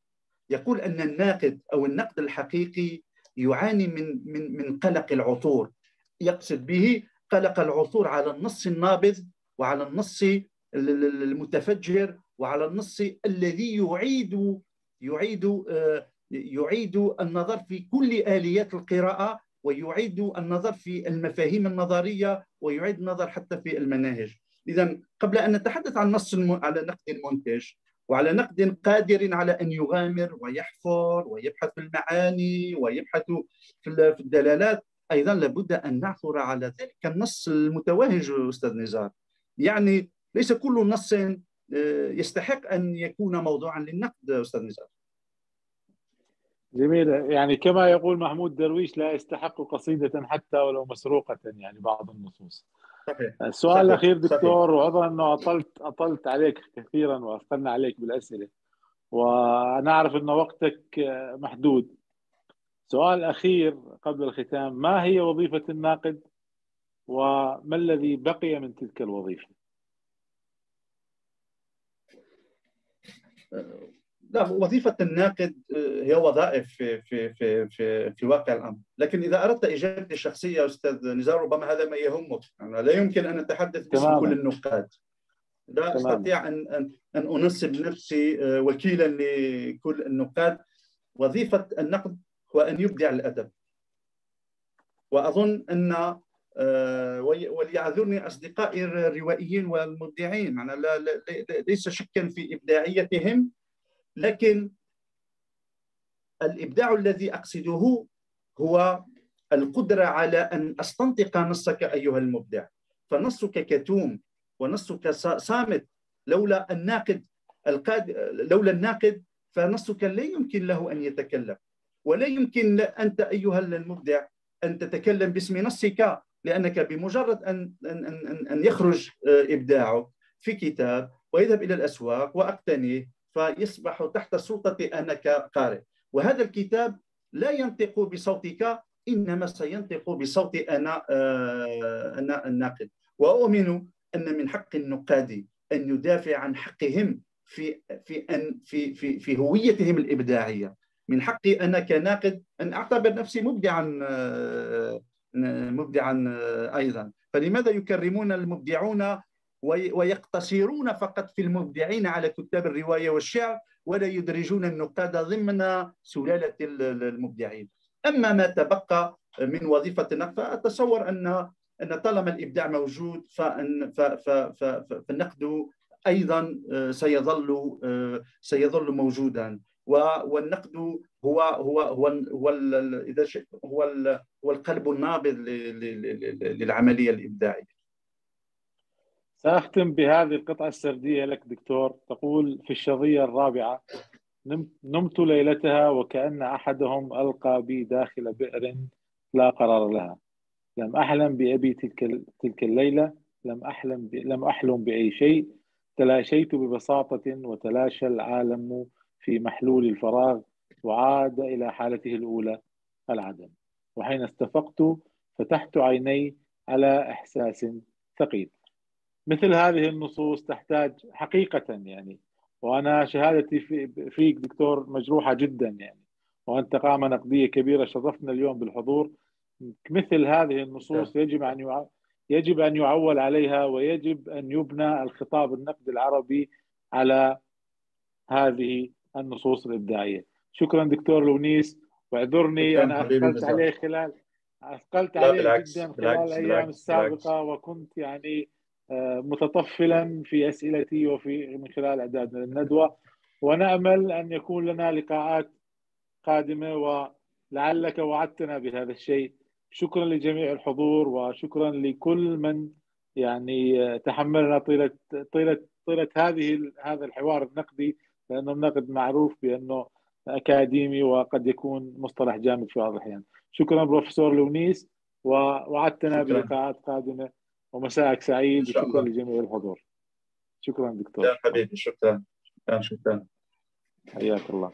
يقول أن الناقد أو النقد الحقيقي يعاني من من من قلق العصور. يقصد به قلق العثور على النص النابض وعلى النص المتفجر وعلى النص الذي يعيد يعيد آه، يعيد النظر في كل آليات القراءة ويعيد النظر في المفاهيم النظرية ويعيد النظر حتى في المناهج. إذا قبل أن نتحدث عن نص على نقد منتج وعلى نقد قادر على أن يغامر ويحفر ويبحث في المعاني ويبحث في الدلالات أيضا لابد أن نعثر على ذلك النص المتوهج أستاذ نزار. يعني ليس كل نص آه، يستحق أن يكون موضوعا للنقد أستاذ نزار. جميل. يعني كما يقول محمود درويش لا يستحق قصيدة حتى ولو مسروقة يعني بعض النصوص. صحيح. السؤال الأخير دكتور وعذرا أنه أطلت أطلت عليك كثيرا وأثقلنا عليك بالأسئلة. وأنا أعرف أن وقتك محدود. سؤال أخير قبل الختام ما هي وظيفة الناقد؟ وما الذي بقي من تلك الوظيفة؟ لا وظيفة الناقد آه، هي وظائف في في في في, في واقع الأمر، لكن إذا أردت إجابتي الشخصية أستاذ نزار ربما هذا ما يهمك، يعني لا يمكن أن أتحدث باسم كل النقاد. لا تمام. أستطيع أن أن أن أنسب نفسي آه، وكيلا لكل النقاد. وظيفة النقد هو أن يبدع الأدب. وأظن أن وليعذرني اصدقائي الروائيين والمبدعين. معنى لا ليس شكا في إبداعيتهم لكن الإبداع الذي أقصده هو القدرة على أن أستنطق نصك أيها المبدع. فنصك كتوم ونصك صامت. لولا الناقد القاد لولا الناقد فنصك لا يمكن له أن يتكلم. ولا يمكن أنت أيها المبدع أن تتكلم باسم نصك لأنك بمجرد ان ان ان, أن يخرج إبداعك في كتاب ويذهب إلى الأسواق واقتنيه فيصبح تحت سلطتي أنا كقارئ. وهذا الكتاب لا ينطق بصوتك إنما سينطق بصوتي أنا آه، أنا الناقد. وأؤمن أن من حق النقاد أن يدافع عن حقهم في في أن في في في هويتهم الإبداعية. من حقي أنا كناقد أن أعتبر نفسي مبدعا آه، مبدعا آه، أيضا. فلماذا يكرمون المبدعون ويقتصرون فقط في المبدعين على كتاب الرواية والشعر ولا يدرجون النقاد ضمن سلالة المبدعين؟ أما ما تبقى من وظيفة النقد فأتصور أن أن طالما الإبداع موجود فأن فالنقد أيضا سيظل سيظل موجودا. والنقد هو هو هو هو إذا هو هو القلب النابض للعملية الإبداعية. سأختم بهذه القطعة السردية لك دكتور. تقول في الشظية الرابعة نمت ليلتها وكأن أحدهم ألقى بي داخل بئر لا قرار لها. لم أحلم بأبي تلك تلك الليلة. لم أحلم. لم أحلم بأي شيء. تلاشيت ببساطة وتلاشى العالم في محلول الفراغ وعاد إلى حالته الأولى العدم. وحين استفقت فتحت عيني على إحساس ثقيل. مثل هذه النصوص تحتاج حقيقة يعني. وأنا شهادتي في فيك دكتور مجروحة جدا يعني. وأنت قامة نقدية كبيرة شرفتنا اليوم بالحضور. مثل هذه النصوص يجب أن يجب أن يعول عليها ويجب أن يبنى الخطاب النقدي العربي على هذه النصوص الإبداعية. شكرا دكتور لونيس واعذرني أنا أثقلت عليه خلال أثقلت عليه بالعكس جدا خلال الأيام السابقة وكنت يعني آه، متطفلا في أسئلتي وفي من خلال أعداد الندوة. ونأمل أن يكون لنا لقاءات قادمة ولعلك وعدتنا بهذا الشيء. شكرا لجميع الحضور وشكرا لكل من يعني تحملنا طيلة طيلة طيلة هذه هذا الحوار النقدي. لأنه النقد معروف بأنه أكاديمي وقد يكون مصطلح جامد في بعض الأحيان. شكرا بروفيسور لونيس ووعدتنا بلقاءات قادمة ومساءك سعيد وشكرا لجميع الحضور. شكرا دكتور. يا حبيبي شكرا. شكرا. حياك الله.